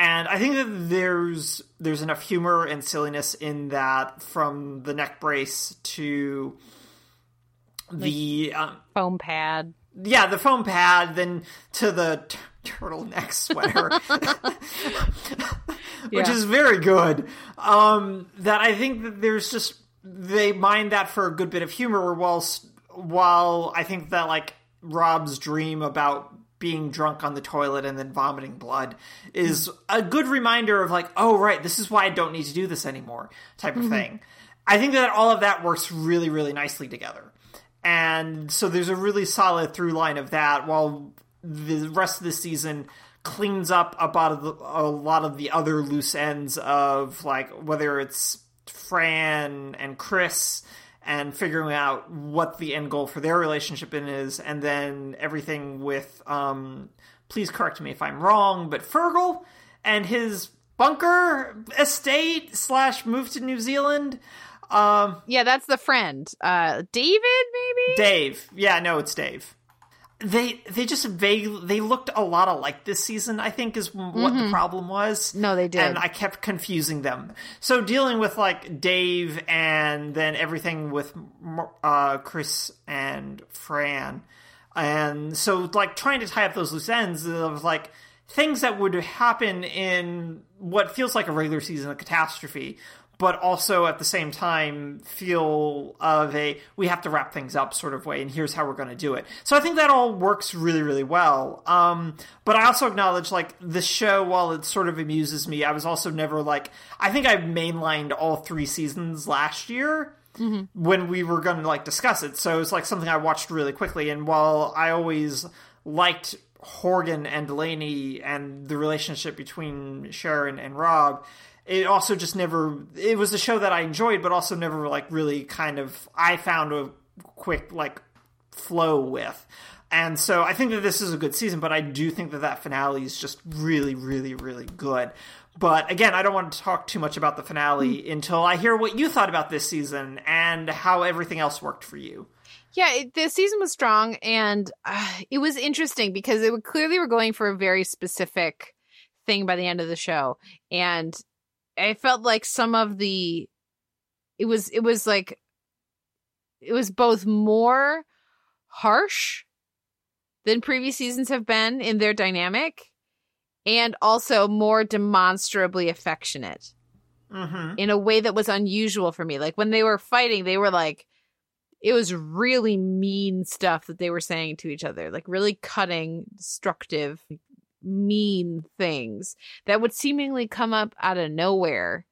and I think that there's there's enough humor and silliness in that from the neck brace to the um, foam pad. Yeah, the foam pad, then to the t- turtleneck sweater, which Yeah. is very good. Um, that I think that there's just they mind that for a good bit of humor. Whilst while I think that like Rob's dream about being drunk on the toilet and then vomiting blood is a good reminder of like, oh right, this is why I don't need to do this anymore, type of Mhm. thing. I think that all of that works really, really nicely together. And so there's a really solid through line of that while the rest of the season cleans up about the, a lot of the other loose ends of like whether it's Fran and Chris and figuring out what the end goal for their relationship in is and then everything with um please correct me if I'm wrong, but Fergal and his bunker estate slash move to New Zealand. Um, yeah, that's the friend. Uh, David, maybe Dave. Yeah, no, it's Dave. They they just vague. They looked a lot alike this season. I think is what the Mhm. problem was. No, they did. and I kept confusing them. So dealing with like Dave and then everything with uh, Chris and Fran, and so like trying to tie up those loose ends of like things that would happen in what feels like a regular season of catastrophe but also at the same time feel of a we have to wrap things up sort of way and here's how we're going to do it so i think that all works really really well um, but i also acknowledge like the show while it sort of amuses me i was also never like i think i mainlined all three seasons last year when we were going to like discuss it. So it's like something I watched really quickly. And while I always liked Horgan and Delaney and the relationship between Sharon and Rob, it also just never. It was a show that I enjoyed, but also never like really kind of. I found a quick like flow with. And so I think that this is a good season, but I do think that that finale is just really, really, really good. But again, I don't want to talk too much about the finale until I hear what you thought about this season and how everything else worked for you. Yeah, it, the season was strong, and uh, it was interesting because they were clearly were going for a very specific thing by the end of the show, and I felt like some of the it was it was like it was both more harsh than previous seasons have been in their dynamic, and also more demonstrably affectionate Mm-hmm. in a way that was unusual for me. Like when they were fighting, they were like, it was really mean stuff that they were saying to each other, like really cutting, destructive, mean things that would seemingly come up out of nowhere.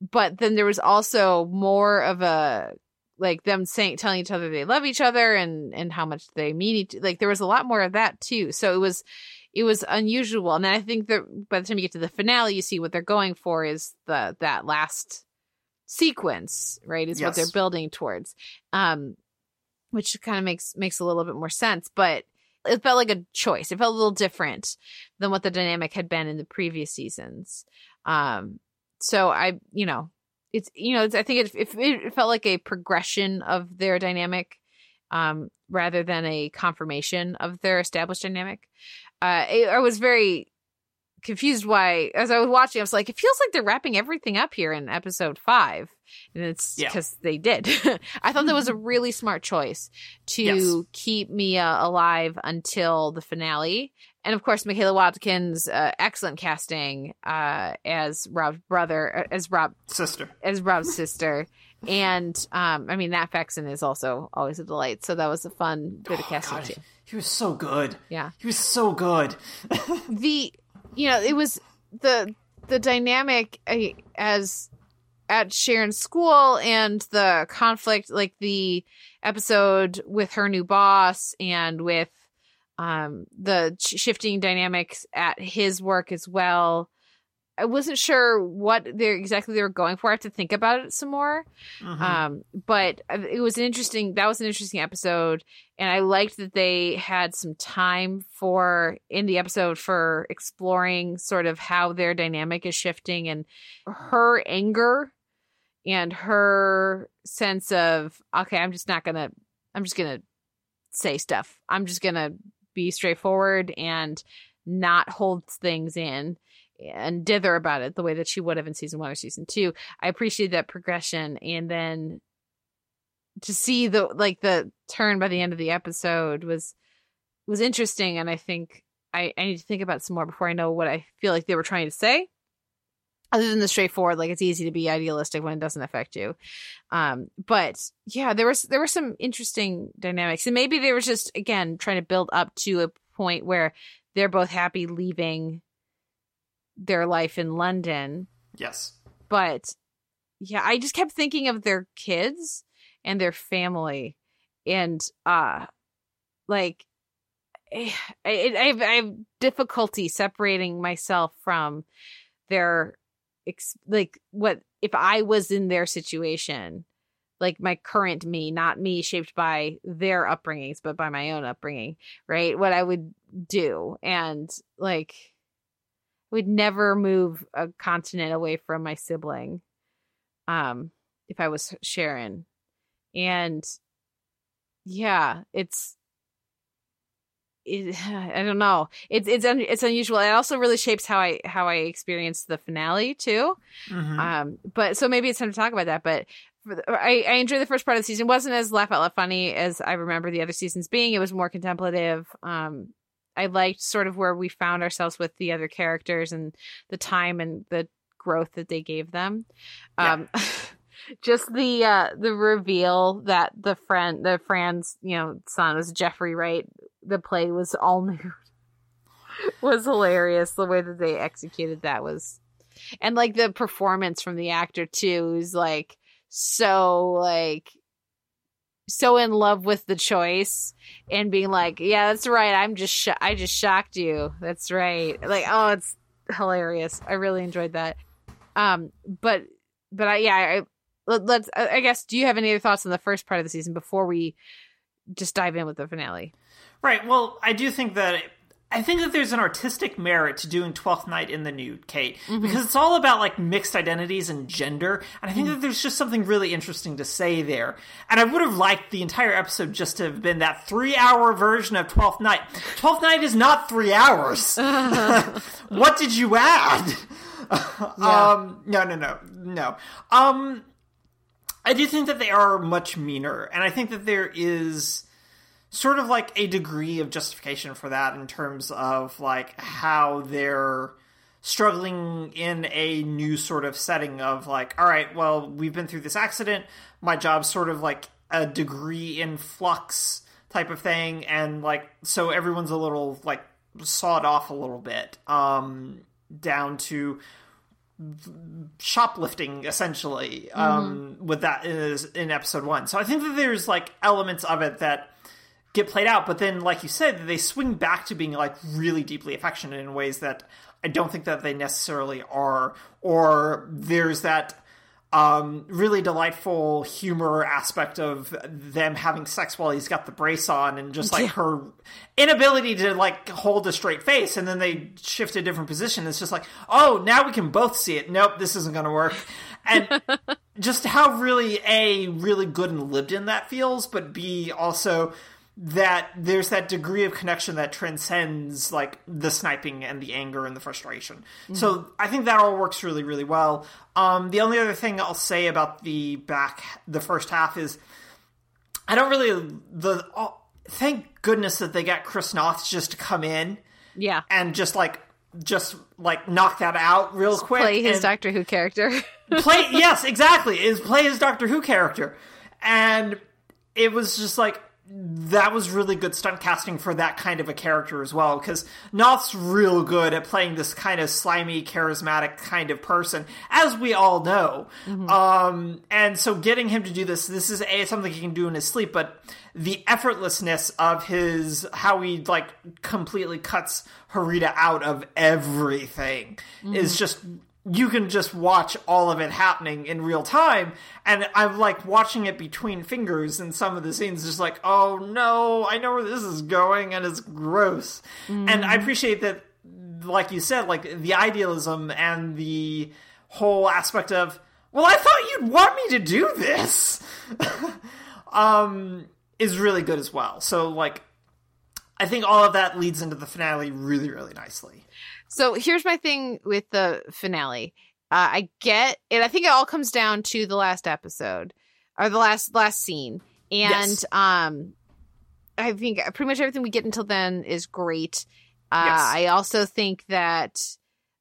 But then there was also more of a like them saying telling each other they love each other and and how much they mean each like there was a lot more of that too. So it was it was unusual. And I think that by the time you get to the finale, you see what they're going for is the that last sequence, right? Is what they're building towards. Um, which kind of makes makes a little bit more sense, but it felt like a choice. It felt a little different than what the dynamic had been in the previous seasons. Um, so I, you know, it's you know, it's, I think it, it it felt like a progression of their dynamic, um, rather than a confirmation of their established dynamic. Uh, I I was very confused why, as I was watching, I was like, it feels like they're wrapping everything up here in episode five, and it's Yeah. because they did. I thought that was a really smart choice to Yes. keep Mia alive until the finale. And of course, Michaela Watkins, uh, excellent casting uh, as Rob's brother, uh, as Rob, Sister. as Rob's sister. And um, I mean, Nat Faxon is also always a delight. So that was a fun bit of casting God, too. he was so good. Yeah. He was so good. the you know it was the the dynamic uh, as at Sharon's school and the conflict like the episode with her new boss and with um the shifting dynamics at his work as well I wasn't sure what they're exactly they were going for. I have to think about it some more. Mhm. Um, but it was an interesting. That was an interesting episode, and I liked that they had some time for in the episode for exploring sort of how their dynamic is shifting and her anger and her sense of okay, I'm just not gonna. I'm just gonna say stuff. I'm just gonna be straightforward and not hold things in and dither about it the way that she would have in season one or season two. I appreciate that progression, and then to see the like the turn by the end of the episode was was interesting, and I think I, I need to think about some more before I know what I feel like they were trying to say. Other than the straightforward, like it's easy to be idealistic when it doesn't affect you. Um, but yeah, there was there were some interesting dynamics, and maybe they were just again trying to build up to a point where they're both happy leaving their life in London. Yes. But yeah, I just kept thinking of their kids and their family and uh like I, I, I have, I have difficulty separating myself from their ex- like what if I was in their situation like my current me not me shaped by their upbringings but by my own upbringing right what I would do and like would never move a continent away from my sibling um if i was sharon and yeah it's it, i don't know it's it's un, it's unusual it also really shapes how i how i experience the finale too Mhm. um but so maybe it's time to talk about that but the, I, I enjoyed the first part of the season. It wasn't as laugh out loud funny as I remember the other seasons being. It was more contemplative. Um, I liked sort of where we found ourselves with the other characters and the time and the growth that they gave them. Um, just the uh, the reveal that the friend, the Fran's, you know, son was Jeffrey Wright. The play was all new. was hilarious. The way that they executed that was, and like the performance from the actor too, who's like so like so in love with the choice and being like, yeah, that's right. I'm just, sh- I just shocked you. That's right. Like, oh, it's hilarious. I really enjoyed that. Um, but, but I, yeah, I, let, let's, I I guess, do you have any other thoughts on the first part of the season before we just dive in with the finale? Right. Well, I do think that I think that there's an artistic merit to doing Twelfth Night in the nude, Kate, Mm-hmm. because it's all about like mixed identities and gender, and I think Mm. that there's just something really interesting to say there. And I would have liked the entire episode just to have been that three-hour version of Twelfth Night. Twelfth Night is not three hours. what did you add? Um, no, no, no, no. Um, I do think that they are much meaner, and I think that there is sort of like a degree of justification for that in terms of like how they're struggling in a new sort of setting of like all right well we've been through this accident. My job's sort of like a degree in flux type of thing. And like so everyone's a little like sawed off a little bit um down to shoplifting essentially um with that is in episode one. So i think that there's like elements of it that get played out. But then, like you said, they swing back to being like really deeply affectionate in ways that I don't think that they necessarily are. Or there's that um, really delightful humor aspect of them having sex while he's got the brace on and just like her inability to like hold a straight face and then they shift to a different position it's just like oh now we can both see it nope this isn't going to work and just how really a really good and lived in that feels but b also that there's that degree of connection that transcends like the sniping and the anger and the frustration. Mm-hmm. So I think that all works really, really well. Um, the only other thing I'll say about the back, the first half is I don't really the. Oh, thank goodness that they got Chris Noth just to come in, yeah, and just like just like knock that out real just quick. Play his Doctor Who character. play yes, exactly. Is play his Doctor Who character, and it was just like that was really good stunt casting for that kind of a character as well because Noth's real good at playing this kind of slimy, charismatic kind of person, as we all know. Mm-hmm. Um, and so getting him to do this, this is a something he can do in his sleep, but the effortlessness of his how he like completely cuts Harita out of everything mm-hmm. is just you can just watch all of it happening in real time. And i'm like watching it between fingers and some of the scenes just like oh no i know where this is going and it's gross. Mm. and i appreciate that like you said like the idealism and the whole aspect of well i thought you'd want me to do this. Um is really good as well. So like i think all of that leads into the finale really really nicely so here's my thing with the finale. Uh, I get it. I think it all comes down to the last episode or the last last scene, and yes. um, I think pretty much everything we get until then is great. Uh, yes. I also think that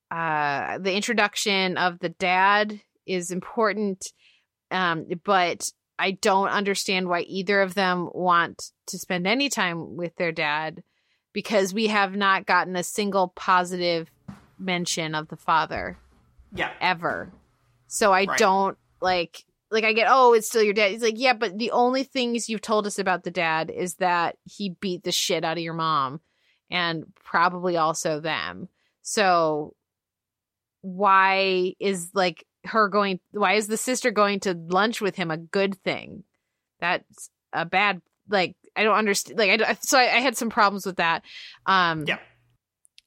uh, the introduction of the dad is important, um, but I don't understand why either of them want to spend any time with their dad because we have not gotten a single positive mention of the father. Yeah. Ever. So I right. don't like like I get, oh, it's still your dad. He's like, yeah, but the only things you've told us about the dad is that he beat the shit out of your mom and probably also them. So why is like her going why is the sister going to lunch with him a good thing? That's a bad like I don't understand. Like, I, so I, I, had some problems with that. Um, yeah.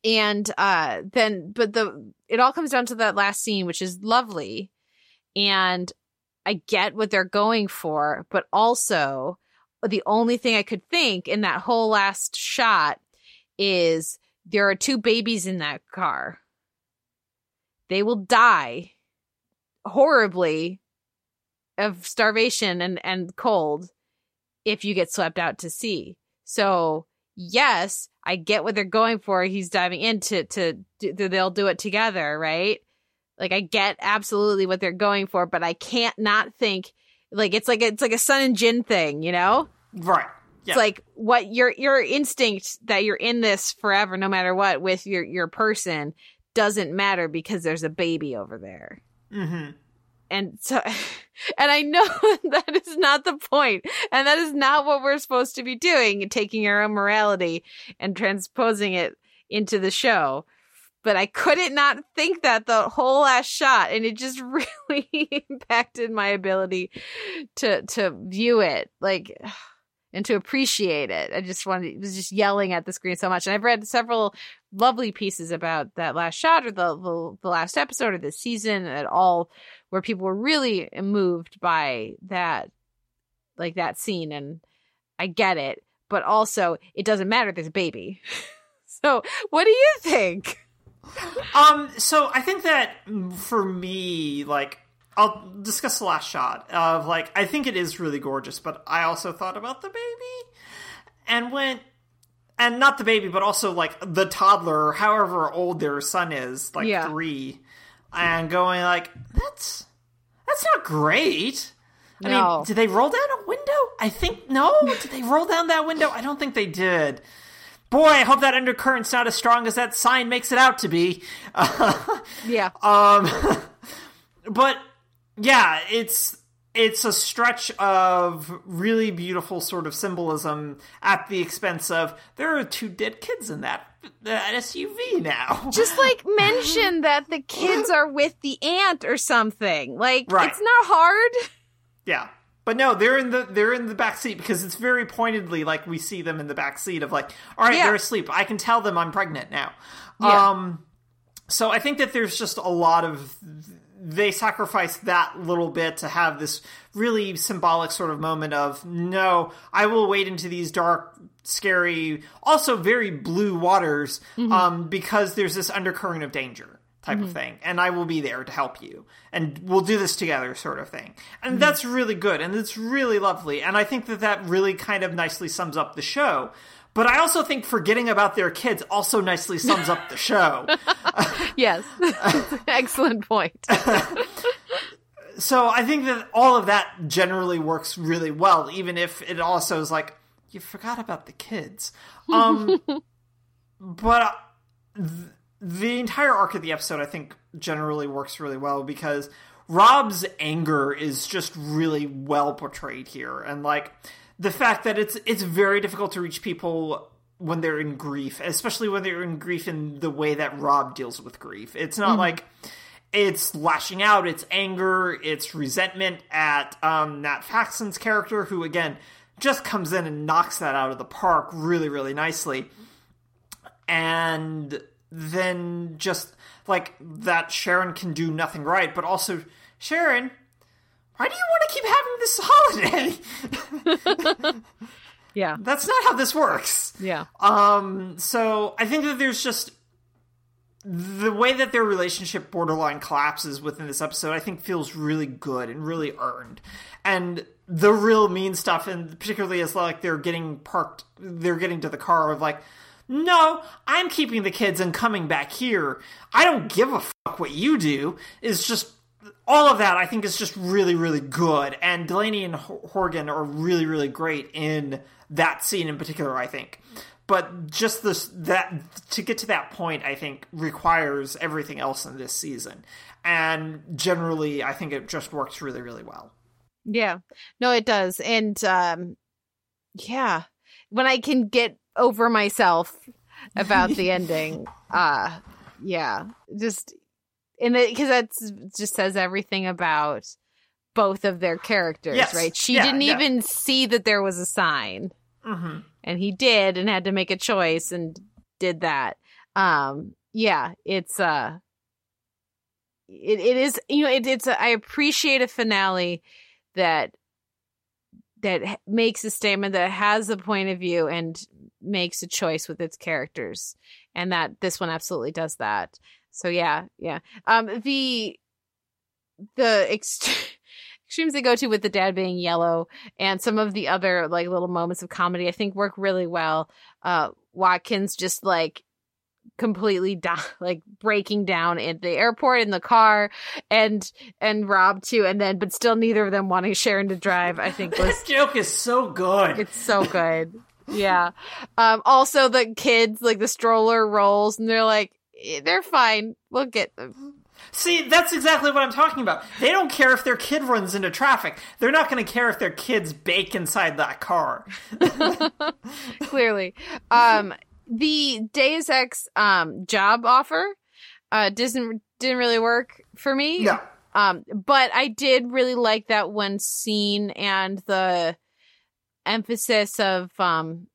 And uh, then, but the it all comes down to that last scene, which is lovely, and I get what they're going for, but also the only thing I could think in that whole last shot is there are two babies in that car. They will die horribly of starvation and, and cold if you get swept out to sea. So yes, I get what they're going for. He's diving into to, to they'll do it together, right? Like I get absolutely what they're going for, but I can't not think like it's like it's like a Sun and Jin thing, you know? Right. Yeah. It's like what your your instinct that you're in this forever, no matter what, with your your person doesn't matter because there's a baby over there. Mm-hmm and so and i know that is not the point and that is not what we're supposed to be doing taking our own morality and transposing it into the show. But i couldn't not think that the whole last shot and it just really impacted my ability to to view it. Like and to appreciate it. I just wanted was just yelling at the screen so much. And I've read several lovely pieces about that last shot or the the, the last episode of the season at all where people were really moved by that like that scene and I get it, but also it doesn't matter there's a baby. so, what do you think? um so I think that for me like I'll discuss the last shot of like I think it is really gorgeous, but I also thought about the baby and went and not the baby, but also like the toddler, however old their son is, like yeah. three, and going like, that's that's not great. I no. mean, did they roll down a window? I think no. did they roll down that window? I don't think they did. Boy, I hope that undercurrent's not as strong as that sign makes it out to be. yeah. Um, but yeah, it's it's a stretch of really beautiful sort of symbolism at the expense of there are two dead kids in that, that SUV now. Just like mention that the kids are with the aunt or something. Like Right. it's not hard. Yeah. But no, they're in the they're in the back seat because it's very pointedly like we see them in the back seat of like, all right, Yeah. they're asleep. I can tell them I'm pregnant now. Yeah. Um so I think that there's just a lot of they sacrifice that little bit to have this really symbolic sort of moment of no, I will wade into these dark, scary, also very blue waters mm-hmm. um, because there's this undercurrent of danger type of mm-hmm. thing, and I will be there to help you, and we'll do this together, sort of thing. And mm-hmm. that's really good, and it's really lovely, and I think that that really kind of nicely sums up the show. But I also think forgetting about their kids also nicely sums up the show. Yes. Excellent point. so I think that all of that generally works really well, even if it also is like you forgot about the kids. Um, but uh, th- the entire arc of the episode, I think, generally works really well because Rob's anger is just really well portrayed here, and like the fact that it's it's very difficult to reach people when they're in grief, especially when they're in grief in the way that Rob deals with grief. It's not like it's lashing out, it's anger, it's resentment at um, Nat Faxon's character, who again just comes in and knocks that out of the park really, really nicely. And then just like that Sharon can do nothing right, but also Sharon, why do you want to keep having this holiday? Yeah. That's not how this works. Yeah. Um, so I think that there's just the way that their relationship borderline collapses within this episode, I think feels really good and really earned. And the real mean stuff, and particularly as like they're getting parked, they're getting to the car of like, no, I'm keeping the kids and coming back here. I don't give a fuck what you do. Is just all of that. I think is just really, really good. And Delaney and Horgan are really, really great in that scene in particular. I think but just this that to get to that point i think requires everything else in this season and generally i think it just works really really well Yeah. No, it does. And um yeah. When I can get over myself about the ending, uh yeah. Just it because that just says everything about both of their characters, Yes. right? She Yeah, didn't yeah. even see that there was a sign. mm-hmm. and he did and had to make a choice and did that um yeah it's uh it, it is you know it, it's a, i appreciate a finale that that makes a statement that has a point of view and makes a choice with its characters and that this one absolutely does that so yeah yeah. Um the the ext- extremes they go to with the dad being yellow and some of the other like little moments of comedy i think work really well. Uh watkins just like completely like breaking down at the airport in the car and and rob too and then but still neither of them wanting sharon to drive i think was this joke is so good. It's so good. Yeah. Um also the kids like the stroller rolls and they're like "Eh, they're fine. We'll get them. See that's exactly what i'm talking about. They don't care if their kid runs into traffic. They're not going to care if their kids bake inside that car. Clearly. Um, the Deus Ex um job offer uh didn't didn't really work for me. no. Um, but I did really like that one scene and the emphasis of um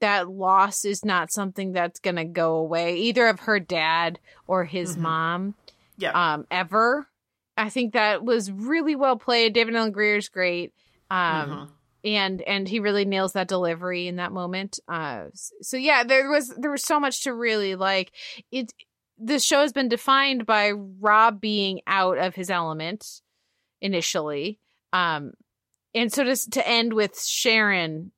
that loss is not something that's gonna go away either of her dad or his Mhm. mom yeah um ever. I think that was really well played. David Alan Grier's great. Um Mhm. and and he really nails that delivery in that moment. Uh so yeah, there was there was so much to really like. It this show has been defined by Rob being out of his element initially. Um and so to to end with Sharon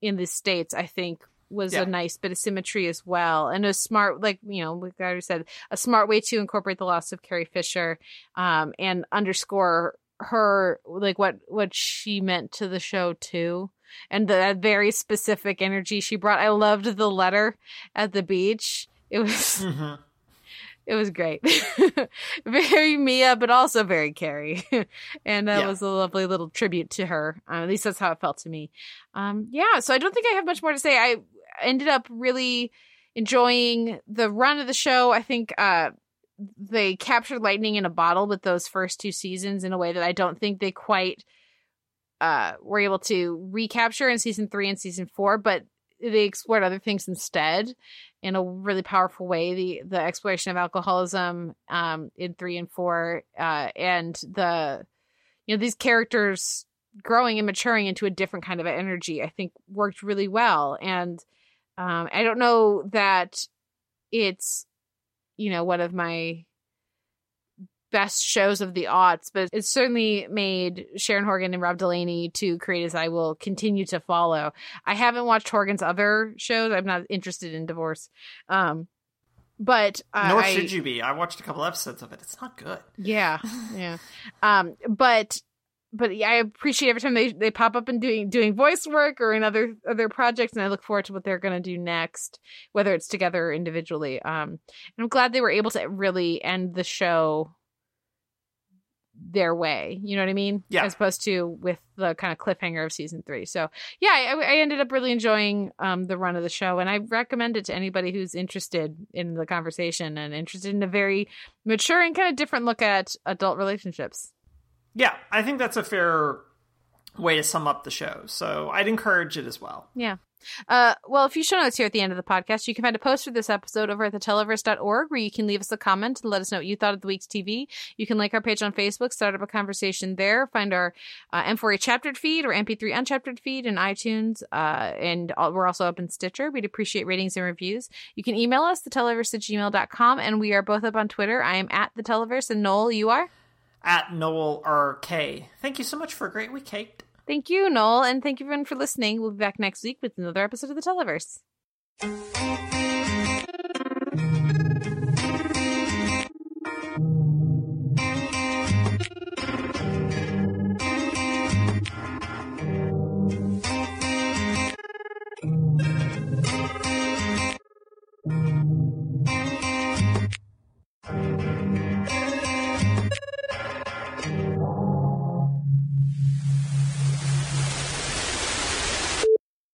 in the states, I think was Yeah. a nice bit of symmetry as well, and a smart, like you know, like I already said, a smart way to incorporate the loss of Carrie Fisher, um, and underscore her like what what she meant to the show too, and the that very specific energy she brought. I loved the letter at the beach. It was Mhm. It was great. very Mia, but also very Carrie. and that Yeah. was a lovely little tribute to her. Uh, at least that's how it felt to me. Um, yeah, so I don't think I have much more to say. I ended up really enjoying the run of the show. I think uh, they captured lightning in a bottle with those first two seasons in a way that I don't think they quite uh, were able to recapture in season three and season four, but they explored other things instead in a really powerful way. The the exploration of alcoholism um, in three and four, uh, and the you know these characters growing and maturing into a different kind of energy, I think worked really well. And um, I don't know that it's you know one of my best shows of the aughts, but it certainly made Sharon Horgan and Rob Delaney two creators I will continue to follow. I haven't watched Horgan's other shows. I'm not interested in divorce. Um, but uh, Nor I, should you be. I watched a couple episodes of it. It's not good. yeah, yeah. Um, but but yeah, I appreciate every time they they pop up and doing doing voice work or in other other projects, and I look forward to what they're going to do next, whether it's together or individually. Um, and I'm glad they were able to really end the show their way. You know what I mean? Yeah. As opposed to with the kind of cliffhanger of season three. So yeah, I, I ended up really enjoying um, the run of the show, and I recommend it to anybody who's interested in the conversation and interested in a very mature and kind of different look at adult relationships. Yeah, I think that's a fair way to sum up the show. So I'd encourage it as well. Yeah. Uh, well, if you show notes here at the end of the podcast, you can find a post for this episode over at theteleverse.org where you can leave us a comment and let us know what you thought of the week's TV. You can like our page on Facebook, start up a conversation there, find our uh, M4A chaptered feed or MP3 unchaptered feed in iTunes, uh, and all, we're also up in Stitcher. We'd appreciate ratings and reviews. You can email us, theteleverse at gmail.com, and we are both up on Twitter. I am at the Televerse, and Noel, you are? At Noel RK. Thank you so much for a great week, Kate. Thank you, Noel, and thank you everyone for listening. We'll be back next week with another episode of the Televerse.